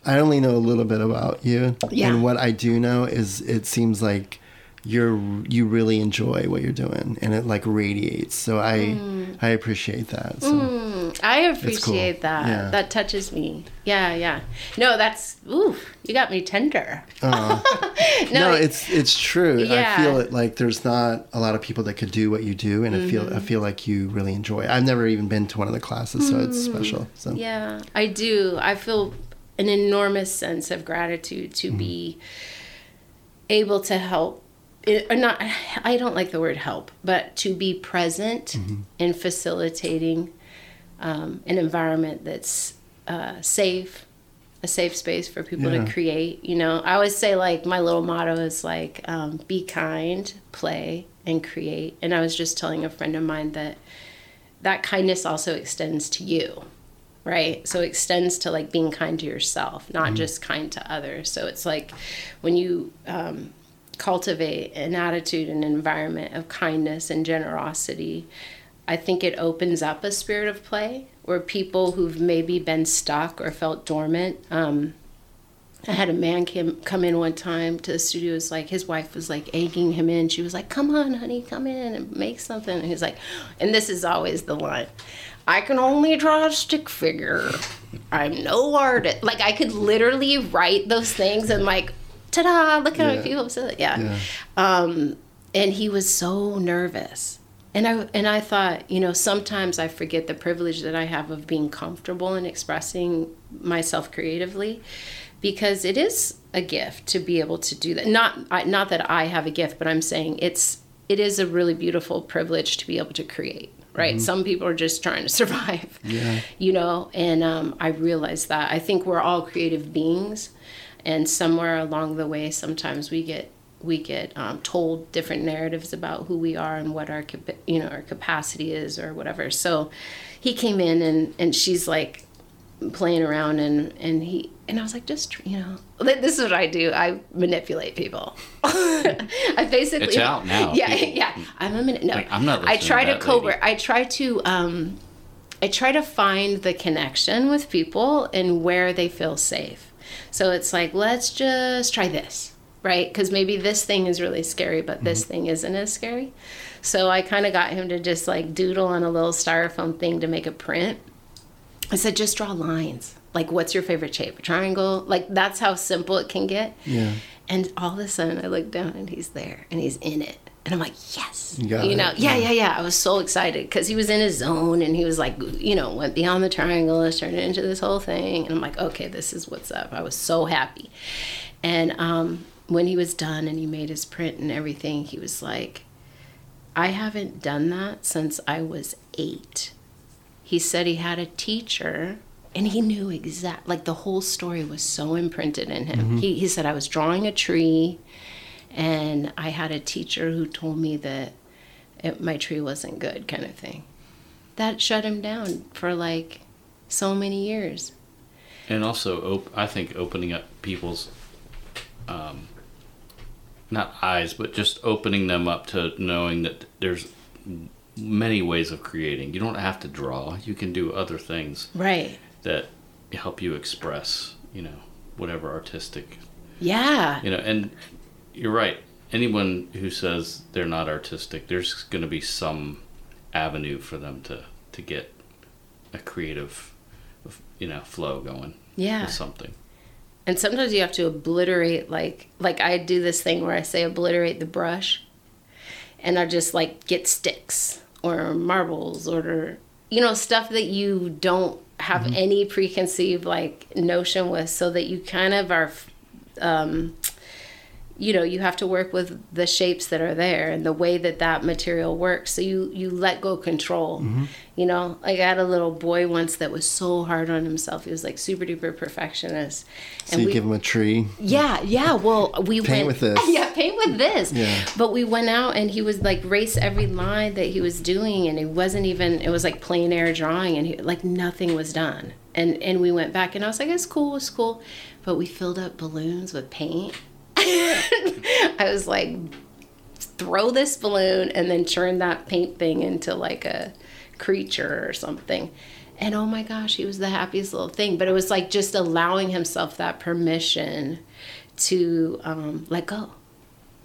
I only know a little bit about you. Yeah. And what I do know is it seems like you're you really enjoy what you're doing and it like radiates. So I Mm. I appreciate that. So I appreciate that. Yeah. That touches me. Yeah. Yeah. No, that's ooh. You got me tender. uh, [laughs] No, no, it's it's true. Yeah. I feel it like there's not a lot of people that could do what you do and I feel Mm-hmm. I feel like you really enjoy it. I've never even been to one of the classes, so it's special. So Mm. Yeah, I do. I feel an enormous sense of gratitude Mm-hmm. to be able to help. It, not, I don't like the word help, but to be present Mm-hmm. in facilitating um, an environment that's uh, safe, a safe space for people Yeah. to create. You know, I always say like my little motto is like um, be kind, play, and create. And I was just telling a friend of mine that that kindness also extends to you right? So it extends to like being kind to yourself, not just kind to others. So it's like when you um, cultivate an attitude and environment of kindness and generosity, I think it opens up a spirit of play where people who've maybe been stuck or felt dormant. Um, I had a man came, come in one time to the studio. It was like his wife was like egging him in. She was like, "Come on, honey, come in and make something." And he's like, and this is always the line. I can only draw a stick figure. I'm no artist. Like I could literally write those things and like, ta-da! Look how Yeah. people say that. Yeah. Yeah. Um, and he was so nervous. And I and I thought, you know, sometimes I forget the privilege that I have of being comfortable in expressing myself creatively, because it is a gift to be able to do that. Not I, not that I have a gift, but I'm saying it's it is a really beautiful privilege to be able to create. Right? Some people are just trying to [laughs] survive. Yeah. You know, and um, I realized that I think we're all creative beings, and somewhere along the way, sometimes we get we get um, told different narratives about who we are and what our you know our capacity is or whatever. So he came in and and she's like playing around and and he and I was like just you know this is what I do I manipulate people [laughs] I basically It's out now. [laughs] yeah People- yeah I'm a minute no Like, I'm not I try to to covert. I try to um I try to find the connection with people and where they feel safe. So it's like, let's just try this, right? Because maybe this thing is really scary, but this mm-hmm. thing isn't as scary. So I kind of got him to just like doodle on a little styrofoam thing to make a print. I said, just draw lines. Like, what's your favorite shape? A triangle? Like, that's how simple it can get. Yeah. And all of a sudden, I look down and he's there and he's in it. And I'm like, yes. You you know, yeah, yeah, yeah. I was so excited because he was in his zone and he was like, you know, went beyond the triangle, turned it into this whole thing. And I'm like, okay, this is what's up. I was so happy. And um, when he was done and he made his print and everything, he was like, I haven't done that since I was eight. He said he had a teacher and he knew exact like the whole story was so imprinted in him. He, he said I was drawing a tree and I had a teacher who told me that it, my tree wasn't good kind of thing. That shut him down for like so many years. and also op- I think opening up people's um, not eyes, but just opening them up to knowing that there's many ways of creating. You don't have to draw. You can do other things Right. that help you express, you know, whatever artistic, Yeah. you know, and you're right. Anyone who says they're not artistic, there's going to be some avenue for them to to get a creative, you know, flow going. Yeah. Something. And sometimes you have to obliterate like like I do this thing where I say obliterate the brush and I just like get sticks or marbles or you know stuff that you don't have any preconceived like notion with so that you kind of are um you know you have to work with the shapes that are there and the way that that material works so you you let go control mm-hmm. you know like i had a little boy once that was so hard on himself he was like super duper perfectionist So you give him a tree. yeah, yeah. Well, we Paint went with this. [laughs] Yeah, paint with this. Yeah. But we went out and he was like race every line that he was doing, and it wasn't even. It was like plein air drawing, and he, like nothing was done. And and we went back, and I was like, it's cool, it's cool. But we filled up balloons with paint. [laughs] I was like, throw this balloon and then turn that paint thing into like a creature or something. And oh my gosh, he was the happiest little thing. But it was like just allowing himself that permission to um, let go,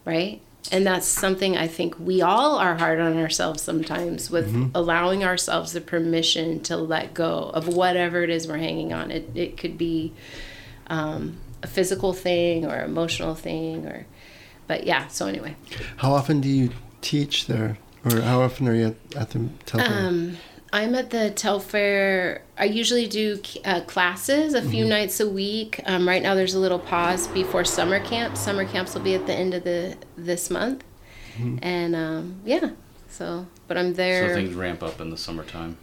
right? And that's something I think we all are hard on ourselves sometimes with allowing ourselves the permission to let go of whatever it is we're hanging on. It, it could be um, a physical thing or emotional thing or, but yeah, so anyway. How often do you teach there? Or how often are you at, at the Telfair? Um, I'm at the Telfair. I usually do uh, classes a few nights a week. Um, right now, there's a little pause before summer camp. Summer camps will be at the end of the this month, and um, yeah. So, but I'm there. So things ramp up in the summertime.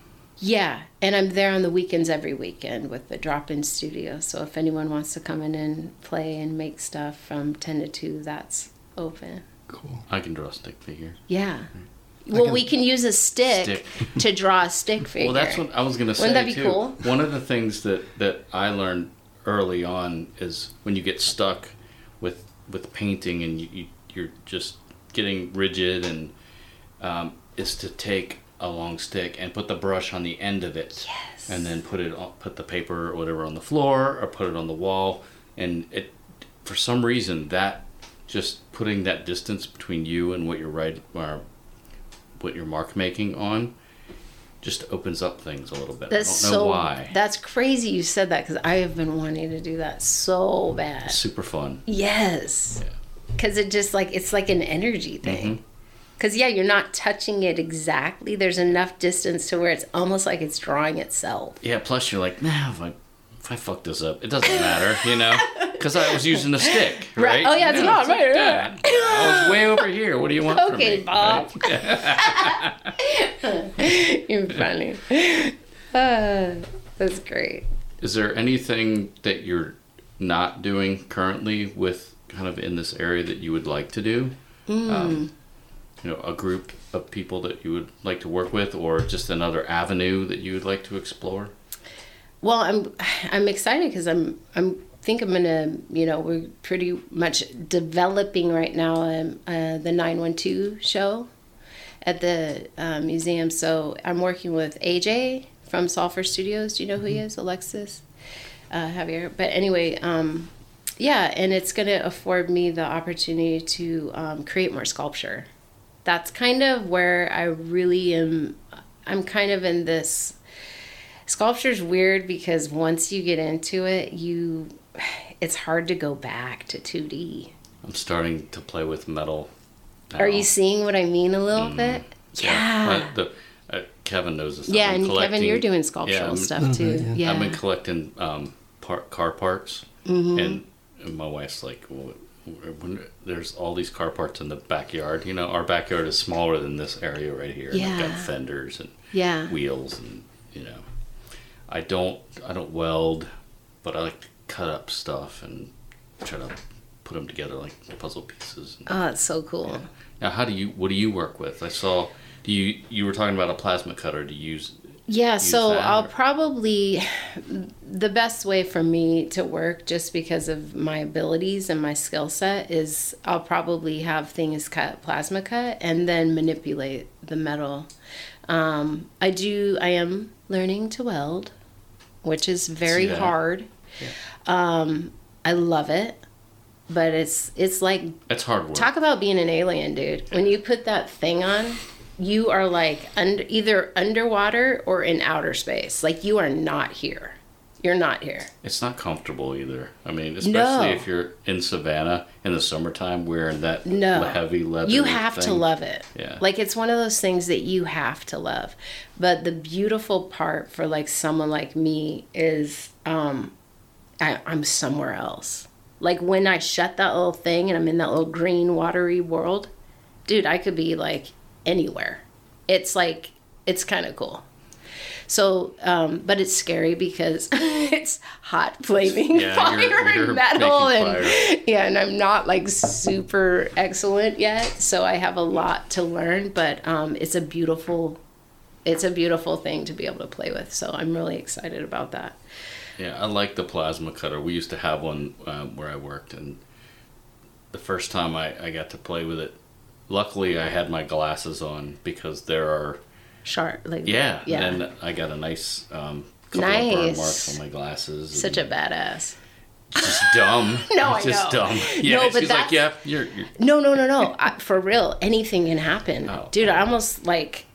Yeah, and I'm there on the weekends every weekend with the drop-in studio. So if anyone wants to come in and play and make stuff from ten to two, that's open. cool. I can draw a stick figure. Yeah, Well, can- we can use a stick, Stick. [laughs] to draw a stick figure. Well, that's what I was going to say Wouldn't that be too. cool? One of the things that that I learned early on is when you get stuck with with painting and you, you you're just getting rigid and um, is to take a long stick and put the brush on the end of it. Yes. And then put it on, put the paper or whatever on the floor or put it on the wall and it for some reason that just putting that distance between you and what you're writing or what you're mark making on just opens up things a little bit. That's I don't know so. why. That's crazy you said that because I have been wanting to do that so bad. It's super fun. Yes. Yeah. Because it just like it's like an energy thing. Mm-hmm. Because yeah, you're not touching it exactly. There's enough distance to where it's almost like it's drawing itself. Yeah. Plus, you're like, nah, if I if I fuck this up, it doesn't matter, you know, [laughs] because I was using a stick, right? Right. Oh, yeah, it's not, right, "Dad, I was way over here. What do you want from Okay, me? Bob. Right? [laughs] [laughs] You're funny. Uh, that's great. Is there anything that you're not doing currently with kind of in this area that you would like to do? Hmm. Um, you know, a group of people that you would like to work with, or just another avenue that you would like to explore? Well, I'm I'm excited because I'm I'm think I'm gonna you know we're pretty much developing right now um, uh, the 912 show at the uh, museum. So I'm working with AJ from Sulfur Studios. Do you know who he is? Alexis uh, Javier. But anyway, um, yeah, and it's gonna afford me the opportunity to um, create more sculpture. That's kind of where I really am. I'm kind of in this sculpture's weird because once you get into it you it's hard to go back to 2d I'm starting to play with metal. are you seeing what i mean a little bit yeah Uh, the, uh, Kevin knows this. yeah and kevin you're doing sculptural I'm- stuff Little too bit, yeah. yeah I've been collecting um, part, car parts, Mm-hmm. and, and my wife's like, well, when, there's all these car parts in the backyard. You know, our backyard is smaller than this area right here. and I've got fenders and yeah wheels, and you know, I don't I don't weld, but I like to cut up stuff and try to put them together like puzzle pieces. oh it's so cool Now, how do you? What do you work with? I saw. Do you you were talking about a plasma cutter? Do you use? Yeah, so that, I'll probably [sighs] the best way for me to work just because of my abilities and my skill set is I'll probably have things cut plasma cut and then manipulate the metal. Um, I do I am learning to weld, which is very hard. Um, I love it, but it's it's like It's hard work. Talk about being an alien, dude. When you put that thing on, you are like under, either underwater or in outer space. Like you are not here. You're not here. It's not comfortable either. I mean, especially No. if you're in Savannah in the summertime wearing that No. heavy leather. You have to love it. Yeah. Like it's one of those things that you have to love. But the beautiful part for like someone like me is um I, I'm somewhere else. Like when I shut that little thing and I'm in that little green watery world, dude, I could be like anywhere. It's like it's kind of cool. So, um, but it's scary because [laughs] it's hot flaming Yeah, fire you're- you're and metal, and fire. yeah, and I'm not like super excellent yet, so I have a lot to learn. But um, it's a beautiful, it's a beautiful thing to be able to play with. So I'm really excited about that. Yeah, I like the plasma cutter. We used to have one um, where I worked, and the first time I, I got to play with it, luckily I had my glasses on because there are Sharp, like yeah. yeah. And I got a nice um, couple of burn marks on my glasses. Such a badass. just dumb. [laughs] No, I just dumb. Yeah, No, but she's like, yeah, you're, you're [laughs] No, no, no, no. I, for real, anything can happen, Oh. dude. I almost like,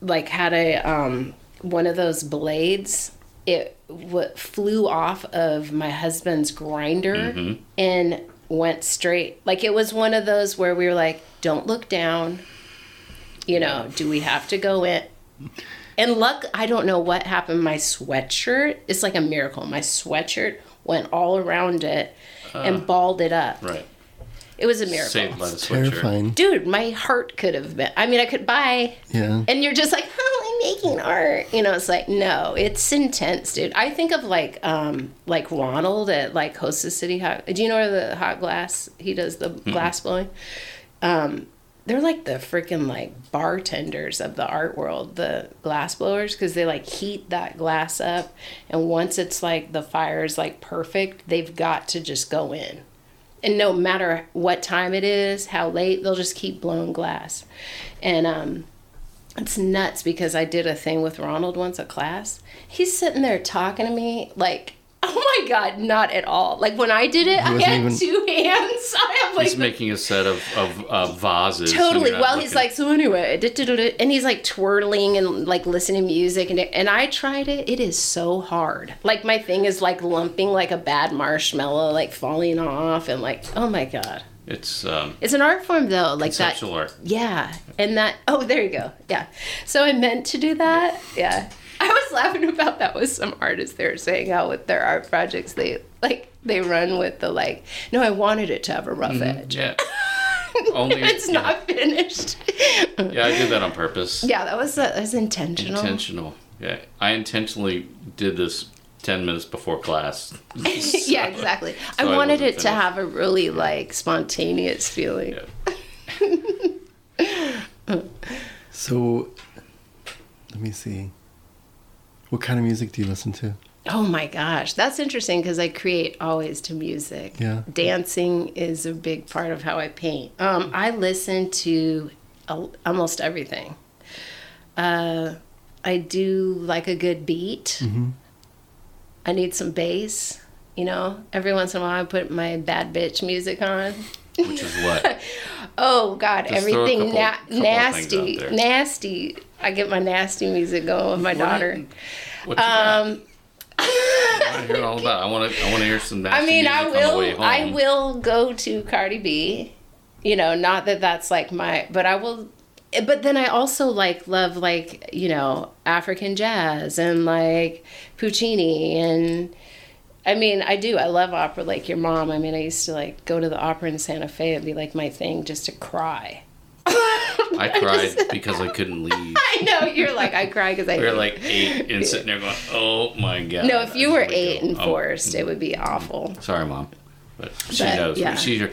like had a um one of those blades. It w- flew off of my husband's grinder Mm-hmm. and went straight. Like it was one of those where we were like, "Don't look down." You know, do we have to go in? And luck, I don't know what happened. My sweatshirt, it's like a miracle. My sweatshirt went all around it and balled it up. right. It was a miracle Saved by the sweatshirt. Terrifying. dude, my heart could have been. I mean, I could buy, Yeah. and you're just like, oh, I'm making art. You know, it's like, no, it's intense, dude. I think of like, um, like Ronald at like Hostess City Hot. Do you know where the hot glass? He does the glass blowing. Um, they're like the freaking like bartenders of the art world, the glass blowers, because they like heat that glass up, and once it's like the fire is like perfect, they've got to just go in, and no matter what time it is, how late, they'll just keep blowing glass, and um, it's nuts because I did a thing with Ronald once, a class. He's sitting there talking to me like. [laughs] Oh my god, not at all. Like when I did it, I had even- two [laughs] hands. I have like He's the making a set of, of uh, vases. totally. you're well he's like so anyway duh, duh, duh, duh," and he's like twirling and like listening to music and and i tried it. It is so hard. Like my thing is like lumping like a bad marshmallow like falling off and like oh my god. It's um, it's an art form though like that conceptual art. yeah. And that oh there you go. Yeah. So i meant to do that. Yeah [laughs] i was laughing about that with some artists they were saying how with their art projects they like they run with the like no i wanted it to have a rough mm-hmm. edge Yeah. [laughs] Only it's yeah. not finished Yeah, I did that on purpose. Yeah, that was that was intentional. Intentional. Yeah, I intentionally did this ten minutes before class. [laughs] yeah, exactly. So I I wanted wasn't it to have a really like spontaneous feeling. Yeah. So, let me see. What kind of music do you listen to? Oh my gosh, that's interesting because I create always to music. Yeah. Dancing is a big part of how I paint. Um, I listen to almost everything. Uh, I do like a good beat. Mm-hmm. I need some bass. You know, every once in a while I put my bad bitch music on. Which is what? [laughs] Oh God, Just throw a everything couple- na- couple nasty, nasty. I get my nasty music going with my What daughter. What you got? Um, I want to hear all about. I want to. I want to hear some. I nasty mean, I the way will. I will go to Cardi B. You know, not that that's like my, but I will. But then I also like love like you know African jazz and like Puccini and. I mean, I do. I love opera like your mom. I mean, I used to like go to the opera in Santa Fe. It'd be like my thing just to cry. [laughs] I [laughs] cried because I couldn't [laughs] leave. I know you're like I cry because I. We were like eight and sitting there going, "Oh my god!" no, if you were eight go. and Oh, forced, it would be awful. Sorry, mom, but she But, knows. yeah. She's your.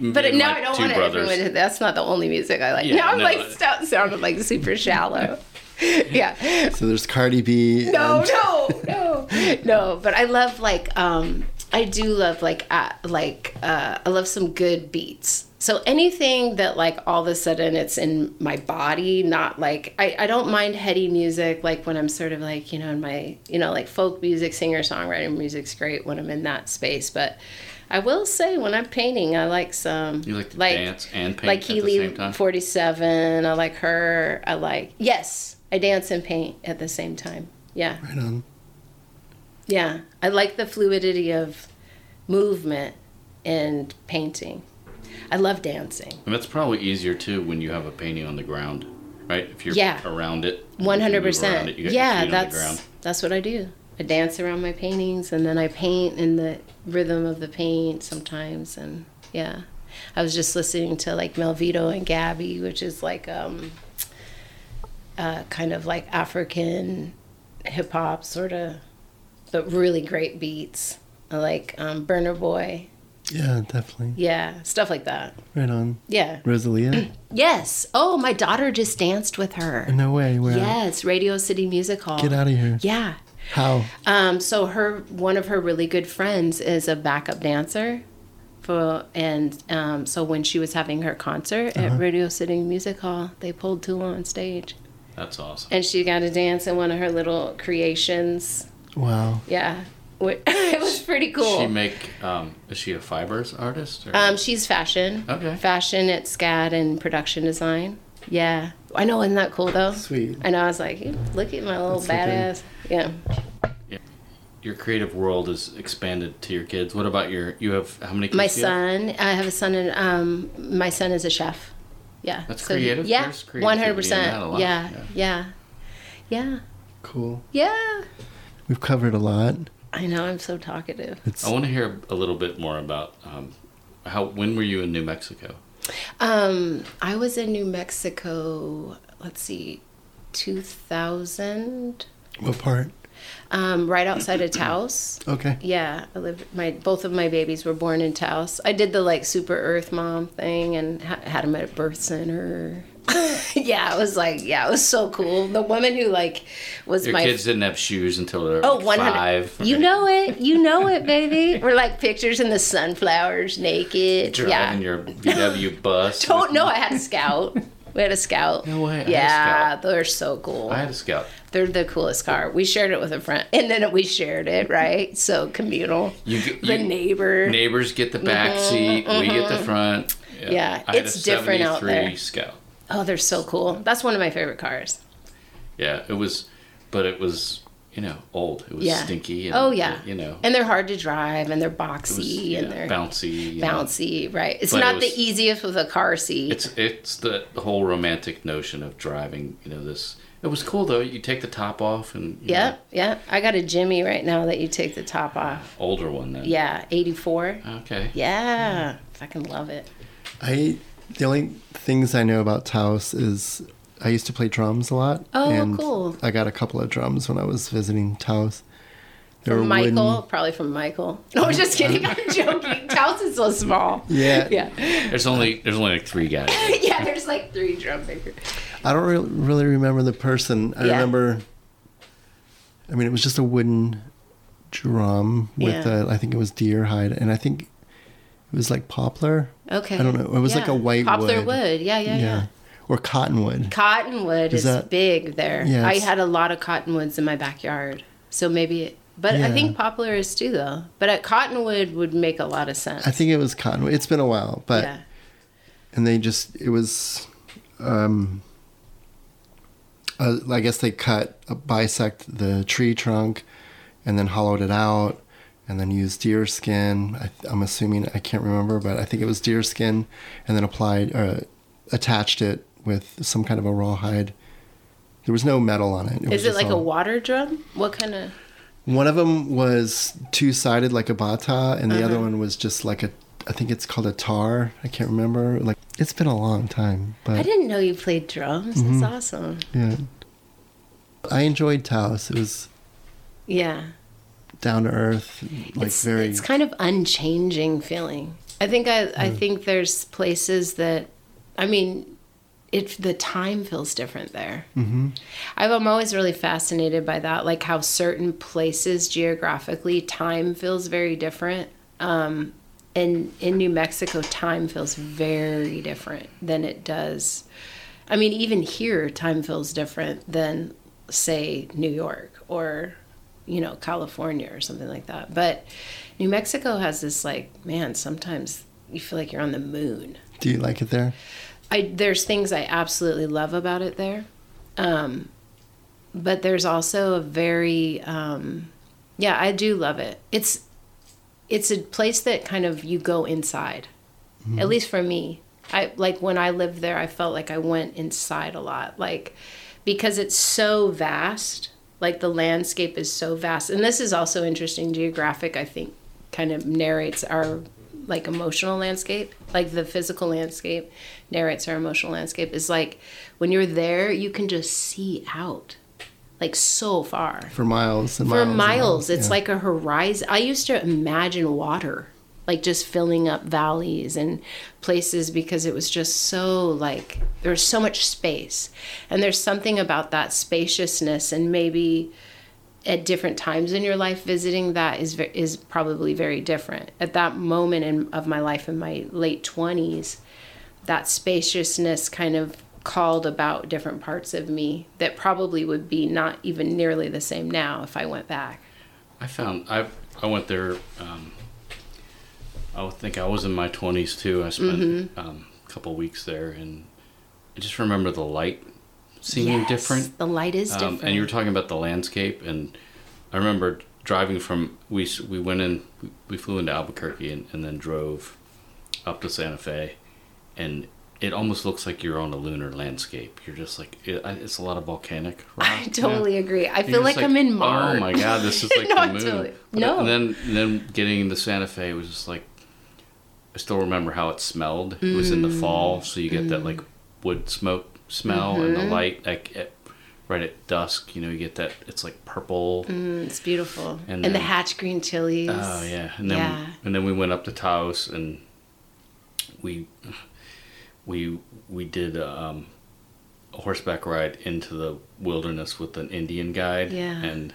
But me and now my I don't want brothers. everyone. to- That's not the only music I like. Yeah, now I'm no, like I- st- sounded like super shallow. yeah. So there's Cardi B. No, and- no, no, no. But I love like um, I do love like uh, like uh, I love some good beats. So anything that like all of a sudden it's in my body, not like I, I don't mind heady music like when I'm sort of like, you know, in my you know, like folk music, singer songwriter music's great when I'm in that space. But I will say when I'm painting I like some You like to dance and paint like at the Healy same time? 47. I like her. I like yes, I dance and paint at the same time. Yeah. Right on. Yeah, I like the fluidity of movement and painting. I love dancing. And that's probably easier too when you have a painting on the ground, right? If you're Yeah. around it, One hundred percent. it, you got Yeah, feet on the that's ground. that's what I do. I dance around my paintings and then I paint in the rhythm of the paint sometimes and yeah. I was just listening to like Melvito and Gabby, which is like um uh, kind of like African hip hop sort of but really great beats. I like um, Burna Boy. Yeah, definitely. Yeah, stuff like that. Right on. Yeah. Rosalia? [clears throat] Yes. Oh, my daughter just danced with her. no way. Where? Yes, Radio City Music Hall. Get out of here. Yeah. How? Um, so her one of her really good friends is a backup dancer. For and um, so when she was having her concert Uh-huh. at Radio City Music Hall, they pulled Tula on stage, That's awesome. and she got to dance in one of her little creations. Wow. Yeah, [laughs] it was pretty cool. She make um, is she a fibers artist? Or? Um, she's fashion. Okay. Fashion at SCAD and production design. Yeah. I know, isn't that cool though? Sweet. I know. I was like, look at my little That's badass. Yeah. your creative world is expanded to your kids. What about your? You have how many kids? My do you have? son, I have a son, and um, my son is a chef. Yeah. That's creative. Yeah. One hundred in that a percent. Yeah. Yeah. Yeah. Yeah. Cool. Yeah. We've covered a lot. I know. I'm so talkative. It's I want to hear a little bit more about um, how. When were you in New Mexico? Um, I was in New Mexico. Let's see, two thousand. what part? Um, right outside of Taos. [clears throat] Okay. Yeah, I lived. My both of my babies were born in Taos. I did the like super Earth mom thing and ha- had them at a birth center. [laughs] yeah, it was like yeah, it was so cool. The woman who like was Your my kids didn't have shoes until they were Oh, like 100. five. You know it. You know it, baby. [laughs] We're like pictures in the sunflowers, naked. driving yeah. your VW [laughs] bus. Don't know. I had a scout. We had a scout. No way, I Yeah, they're so cool. I had a scout. They're the coolest car. We shared it with a friend, and then we shared it, right? So communal. You, get- The neighbor. neighbors get the back seat. We get the front. Mm-hmm, Yeah, I had it's different out there. Scout. Oh, they're so cool. That's one of my favorite cars. Yeah, it was, but it was you know old. It was Yeah. stinky. And, Oh yeah. you know. and they're hard to drive, and they're it was, boxy, yeah, and they're bouncy. you know. bouncy. Right. It's But it not was- the easiest with a car seat. It's it's the, the whole romantic notion of driving. You know this. It was cool though. You take the top off and yeah, know, yeah. I got a Jimmy right now that you take the top off. older one then. Yeah, 84. Okay. Yeah, fucking love it. I the only things I know about Taos is I used to play drums a lot. Oh, and cool. I got a couple of drums when I was visiting Taos. They From Michael, wooden- probably from Michael. [laughs] No, I'm just kidding. I'm joking. Taos is so small. Yeah. Yeah. There's only there's only like three guys. [laughs] yeah, there's like three drum makers. I don't really, really remember the person. I Yeah. remember. I mean, it was just a wooden drum with Yeah. a, I think it was deer hide, and I think it was like poplar. Okay. I don't know. It was like a white Poplar wood. wood. Yeah, yeah, yeah. Or cottonwood. Cottonwood Is is, that- big there. Yeah, I had a lot of cottonwoods in my backyard. So maybe it, but I think poplar is too though. But at cottonwood would make a lot of sense. I think it was cottonwood. It's been a while, but yeah. and they just it was um uh, i guess they cut uh, bisect the tree trunk and then hollowed it out and then used deer skin I, i'm assuming i can't remember but i think it was deer skin and then applied uh, attached it with some kind of a rawhide there was no metal on it, was it just like a water drum? What kind of one of them was two-sided like a bata and the other Uh-huh. one was just like a i think it's called a tar i can't remember like it's been a long time but I didn't know you played drums. Mm-hmm. That's awesome. Yeah. I enjoyed Taos. It was Yeah. Down to earth, like it's, very. it's kind of unchanging feeling. I think I, I think there's places that I mean it the time feels different there. Mm-hmm. I'm always really fascinated by that, like how certain places geographically time feels very different. Um, and in New Mexico, time feels very different than it does. I mean, even here, time feels different than, say, New York or, you know, California or something like that. But New Mexico has this, like, man, sometimes you feel like you're on the moon. Do you like it there? I there's things I absolutely love about it there, um, but there's also a very um, yeah I do love it. It's it's a place that kind of you go inside, at least for me. I like when I lived there. I felt like I went inside a lot, like because it's so vast. Like the landscape is so vast, and this is also interesting. Geographic, I think, kind of narrates our like emotional landscape like the physical landscape narrates our emotional landscape is like when you're there you can just see out like so far For miles and for miles. miles it's yeah. like a horizon i used to imagine water like just filling up valleys and places because it was just so like there was so much space and there's something about that spaciousness and maybe at different times in your life visiting that is is probably very different at that moment in, of my life in my late 20s that spaciousness kind of called about different parts of me that probably would be not even nearly the same now if I went back. I found I I went there. Um, I think I was in my twenties too. I spent Mm-hmm. um, a couple weeks there, and I just remember the light seeming Yes, different. The light is Um, different. and you were talking about the landscape, and I remember driving from we we went in we- flew into Albuquerque and, and then drove up to Santa Fe, and it almost looks like you're on a lunar landscape. You're just like it, it's a lot of volcanic [laughs] rock. I totally agree. I feel just like, I'm in Mars. Oh my god, this is [laughs] like No, the moon. totally- But- no. And then and then getting into Santa Fe was just like I still remember how it smelled. It was in the Mm. fall, so you get that like wood smoke smell and Mm-hmm. the light. Like it right at dusk. You know, you get that. It's like purple. Mm, it's beautiful. And And, the hatch green chilies. Oh yeah, and then Yeah. and then we went up to Taos and we we we did um, a horseback ride into the wilderness with an Indian guide. Yeah. and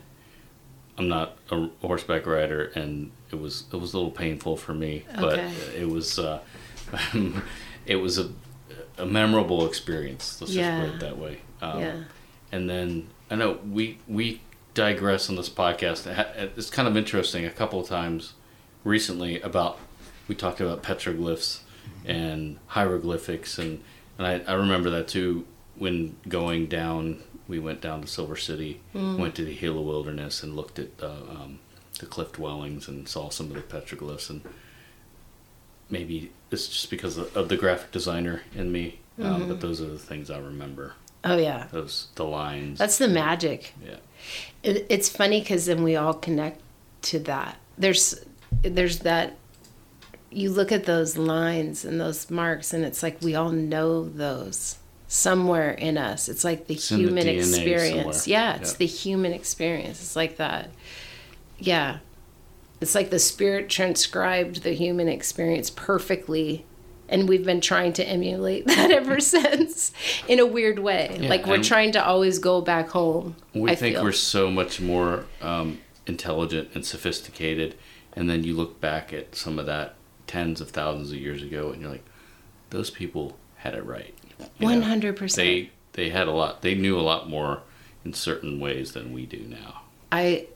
I'm not a horseback rider, and it was it was a little painful for me, but it was uh, [laughs] it was a a memorable experience. Let's Yeah. just put it that way. Um, yeah. and then I know we we digress on this podcast. It's kind of interesting. A couple of times recently about we talked about petroglyphs and hieroglyphics, and and I, I remember that too when going down. We went down to Silver City, went to the Gila Wilderness, and looked at the um, the cliff dwellings and saw some of the petroglyphs. And maybe it's just because of, of the graphic designer in me, um, but those are the things I remember. Oh yeah. Those the lines. That's the magic. yeah. It, it's funny because then we all connect to that. There's there's that. You look at those lines and those marks, and it's like we all know those somewhere in us. It's like the It's in the human experience. somewhere. Yeah, it's Yeah. the human experience. It's like that. Yeah, it's like the spirit transcribed the human experience perfectly. And we've been trying to emulate [laughs] that ever [laughs] since in a weird way. Yeah, like we're trying to always go back home. We I think feel. we're so much more um, intelligent and sophisticated, and then you look back at some of that tens of thousands of years ago, and you're like, those people had it right. You know, One hundred percent. They they had a lot. They knew a lot more in certain ways than we do now. I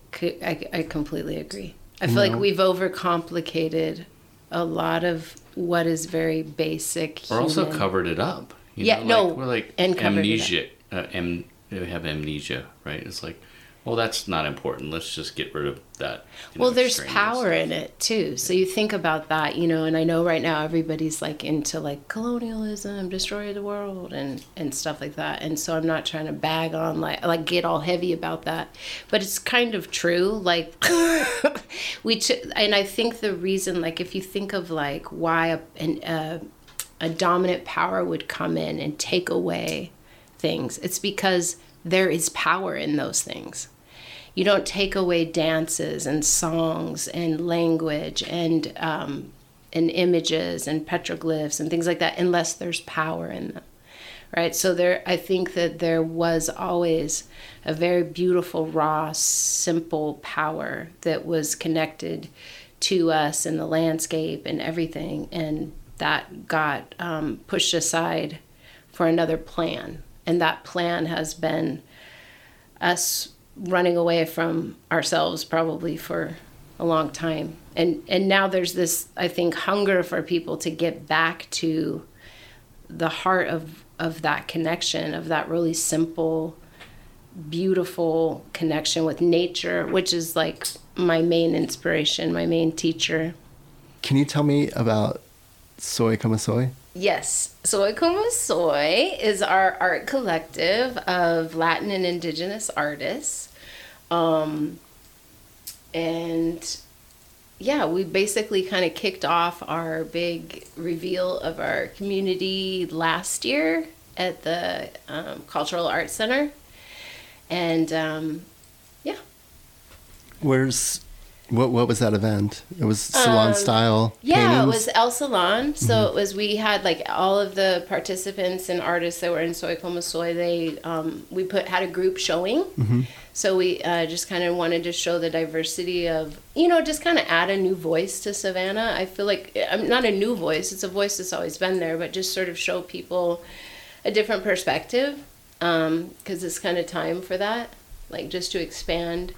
I completely agree. I feel No. like we've overcomplicated a lot of what is very basic. Or also covered it up. You Yeah, know, no, like, we're like and covered it up. amnesia. Uh, am, we have amnesia, right? It's like, well, that's not important. Let's just get rid of that. you Well, know, there's power in it too. So you think about that, you know, and I know right now everybody's like into like colonialism, destroy the world and and stuff like that. And so I'm not trying to bag on like like get all heavy about that, but it's kind of true. Like [laughs] we t- and I think the reason like if you think of like why a an, uh, a dominant power would come in and take away things, it's because there is power in those things you don't take away dances and songs and language and um, and images and petroglyphs and things like that unless there's power in them right? So there i think that there was always a very beautiful raw simple power that was connected to us and the landscape and everything and that got um, pushed aside for another plan. And that plan has been us running away from ourselves probably for a long time and and now there's this i think hunger for people to get back to the heart of of that connection of that really simple beautiful connection with nature which is like my main inspiration my main teacher Can you tell me about Soy Como Soy? Yes. Soy Como Soy is our art collective of Latin and indigenous artists. Um, and yeah, we basically kind of kicked off our big reveal of our community last year at the um, Cultural Arts Center. And um, yeah, Where's what? What was that event? It was salon Um, style. Yeah, paintings? it was El Salon. So it was we had like all of the participants and artists that were in Soy Como Soy. They um, we put had a group showing. So we uh, just kind of wanted to show the diversity of you know just kind of add a new voice to Savannah. I feel like I'm not a new voice; it's a voice that's always been there, but just sort of show people a different perspective because it's kind of time for that, like just to expand.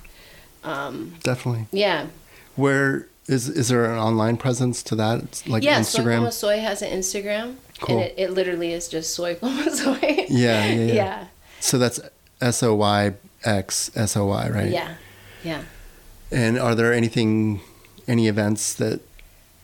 Um, Definitely. yeah. Where is is there an online presence to that? It's like yeah, Soy Instagram. Soy has an Instagram, Cool. and it, it literally is just Soy Como [laughs] Soy. Yeah, yeah, yeah. yeah, So that's S O Y X S O Y, right? yeah, yeah. And are there anything, any events that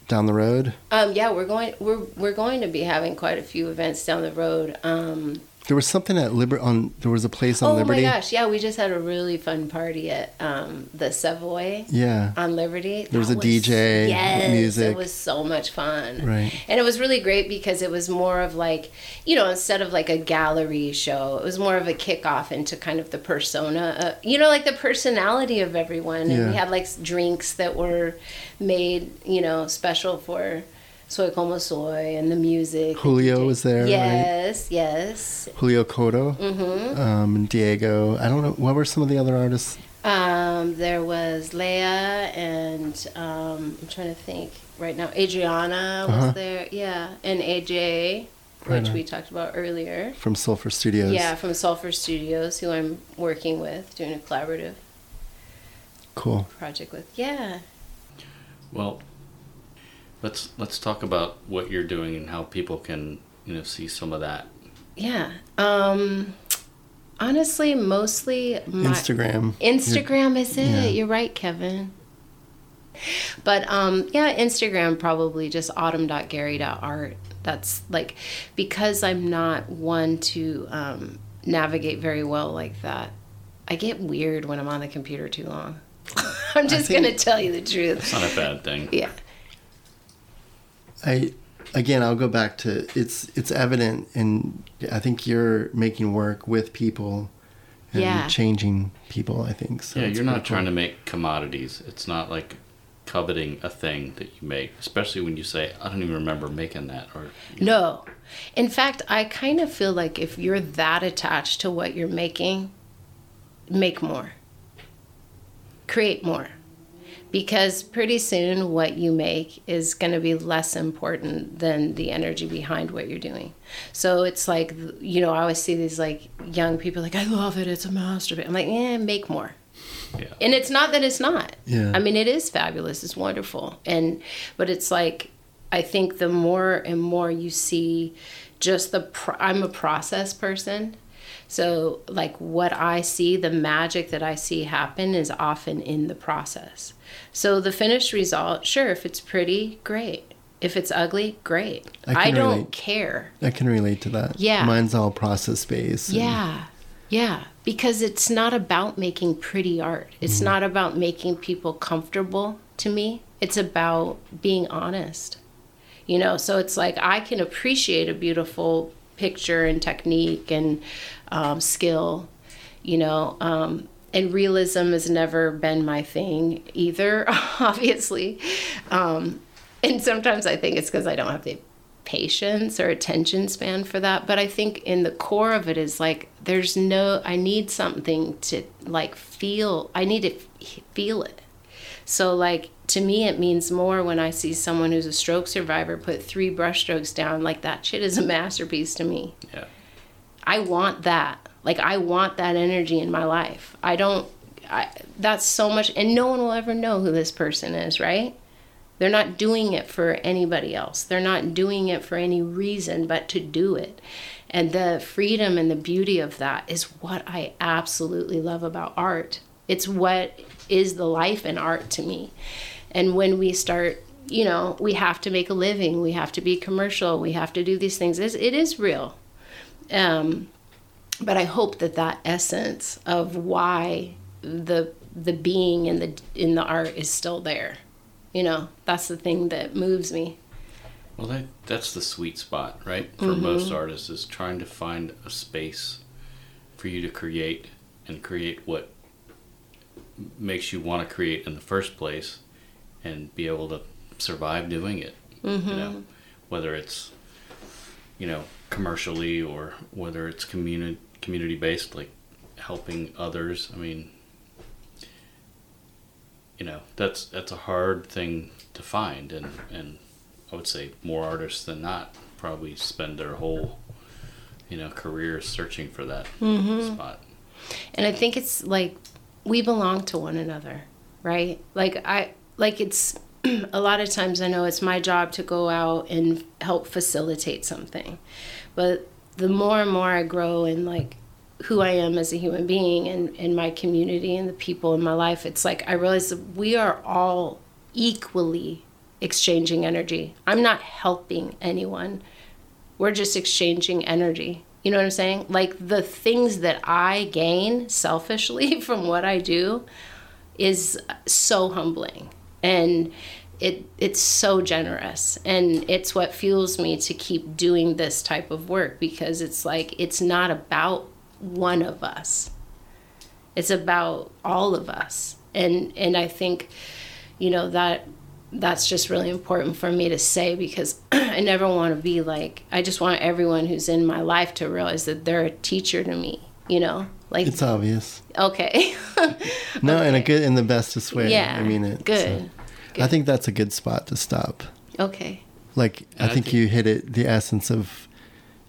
down the road? Um, yeah, we're going. We're we're going to be having quite a few events down the road. Um, There was something at Liber on. There was a place on Oh Liberty. Oh my gosh, yeah, we just had a really fun party at um, the Savoy Yeah. on Liberty. There was That a DJ Yes, music. It was so much fun. Right. And it was really great because it was more of like, you know, instead of like a gallery show, it was more of a kickoff into kind of the persona, uh, you know, like the personality of everyone. And Yeah. we had like drinks that were made, you know, special for Soy Como Soy and the music. Julio was there, right? Yes, yes. Julio Cotto, Mm-hmm. um, Diego. I don't know. What were some of the other artists? Um, there was Leia and um, I'm trying to think right now. Adriana was Uh-huh. there, yeah, and AJ, Right which on. we talked about earlier. From Sulfur Studios. Yeah, from Sulfur Studios, who I'm working with, doing a collaborative Cool. project with. Yeah. Well, let's let's talk about what you're doing and how people can you know see some of that. Yeah. Um, honestly, mostly my Instagram. Instagram is it. Yeah. You're right, Kevin. But um, yeah, Instagram probably just autumn.gary.art. That's like because I'm not one to um, navigate very well like that. I get weird when I'm on the computer too long. [laughs] I'm just gonna tell you the truth. It's not a bad thing. Yeah. I again I'll go back to it's it's evident and I think you're making work with people and Yeah. changing people, I think. So yeah, you're not pretty trying to make commodities. It's not like coveting a thing that you make, especially when you say, "I don't even remember making that," or No. In fact, I kind of feel like if you're that attached to what you're making, make more. Create more. Because pretty soon what you make is going to be less important than the energy behind what you're doing. So it's like, you know, I always see these like young people like, I love it, it's a masterpiece. I'm like, yeah, make more. yeah. And it's not that it's not. Yeah. I mean, it is fabulous. It's wonderful. And but it's like I think the more and more you see just the pro- I'm a process person. So like what I see, the magic that I see happen is often in the process. So the finished result, sure, if it's pretty, great. If it's ugly, great. I I, don't relate. care. I can relate to that. Yeah. Mine's all process based. and- Yeah. Yeah. Because it's not about making pretty art. It's mm-hmm. not about making people comfortable to me. It's about being honest. You know, so it's like I can appreciate a beautiful picture and technique and um, skill, you know, um, and realism has never been my thing either, [laughs] obviously. Um, and sometimes I think it's because I don't have the patience or attention span for that. But I think in the core of it is like there's no, I need something to like feel, I need to feel it. So, like, to me, it means more when I see someone who's a stroke survivor put three brushstrokes down. Like, that shit is a masterpiece to me. yeah. I want that. Like I want that energy in my life. I don't I that's so much and no one will ever know who this person is, right? They're not doing it for anybody else. They're not doing it for any reason but to do it. And the freedom and the beauty of that is what I absolutely love about art. It's what is the life in art to me. And when we start, you know, we have to make a living, we have to be commercial, we have to do these things. It's, it is real um, but I hope that that essence of why the the being in the in the art is still there. You know, that's the thing that moves me. Well, that that's the sweet spot, right? For most artists, is trying to find a space for you to create and create what makes you want to create in the first place, and be able to survive doing it. You mm-hmm. know, whether it's you know commercially or whether it's community community based, like helping others. I mean, you know, that's that's a hard thing to find, and and I would say more artists than not probably spend their whole you know career searching for that mm-hmm. spot. And I think it's like we belong to one another, right? Like I like it's [clears throat] a lot of times I know it's my job to go out and help facilitate something. But the more and more I grow in like who I am as a human being and in my community and the people in my life, it's like I realize that we are all equally exchanging energy. I'm not helping anyone. We're just exchanging energy. You know what I'm saying? Like the things that I gain selfishly [laughs] from what I do is so humbling and it it's so generous and it's what fuels me to keep doing this type of work because it's like it's not about one of us it's about all of us and and i think you know that that's just really important for me to say because [clears throat] i never want to be like i just want everyone who's in my life to realize that they're a teacher to me you know like It's obvious. okay [laughs] No, in a good, in the bestest way. yeah I mean it. good so. I think that's a good spot to stop. okay Like I I think think- you hit it, the essence of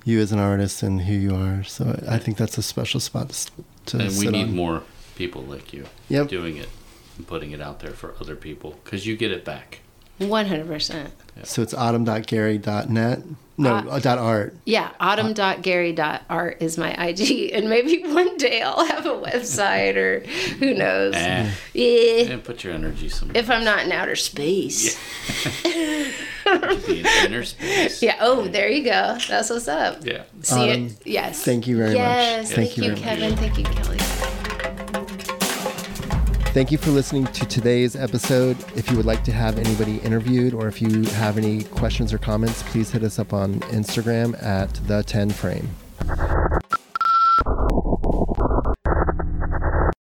you as an artist and who you are. So I think that's a special spot to, s- to and we need on. more people like you Yep. doing it and putting it out there for other people because you get it back. 100% So it's autumn.gary.net. No, Uh, uh, dot art. yeah autumn.gary.art is my ig [laughs] and maybe one day i'll have a website or who knows Eh, yeah and put your energy somewhere. if i'm not in outer space Be in inner space. Yeah. Oh, there you go. That's what's up. Yeah. See Autumn, it? Yes. thank you very much. yes, Thank Thank, you you, very much. Kevin. Thank you, Kelly. Thank you for listening to today's episode. If you would like to have anybody interviewed or if you have any questions or comments, please hit us up on Instagram at the 10 frame.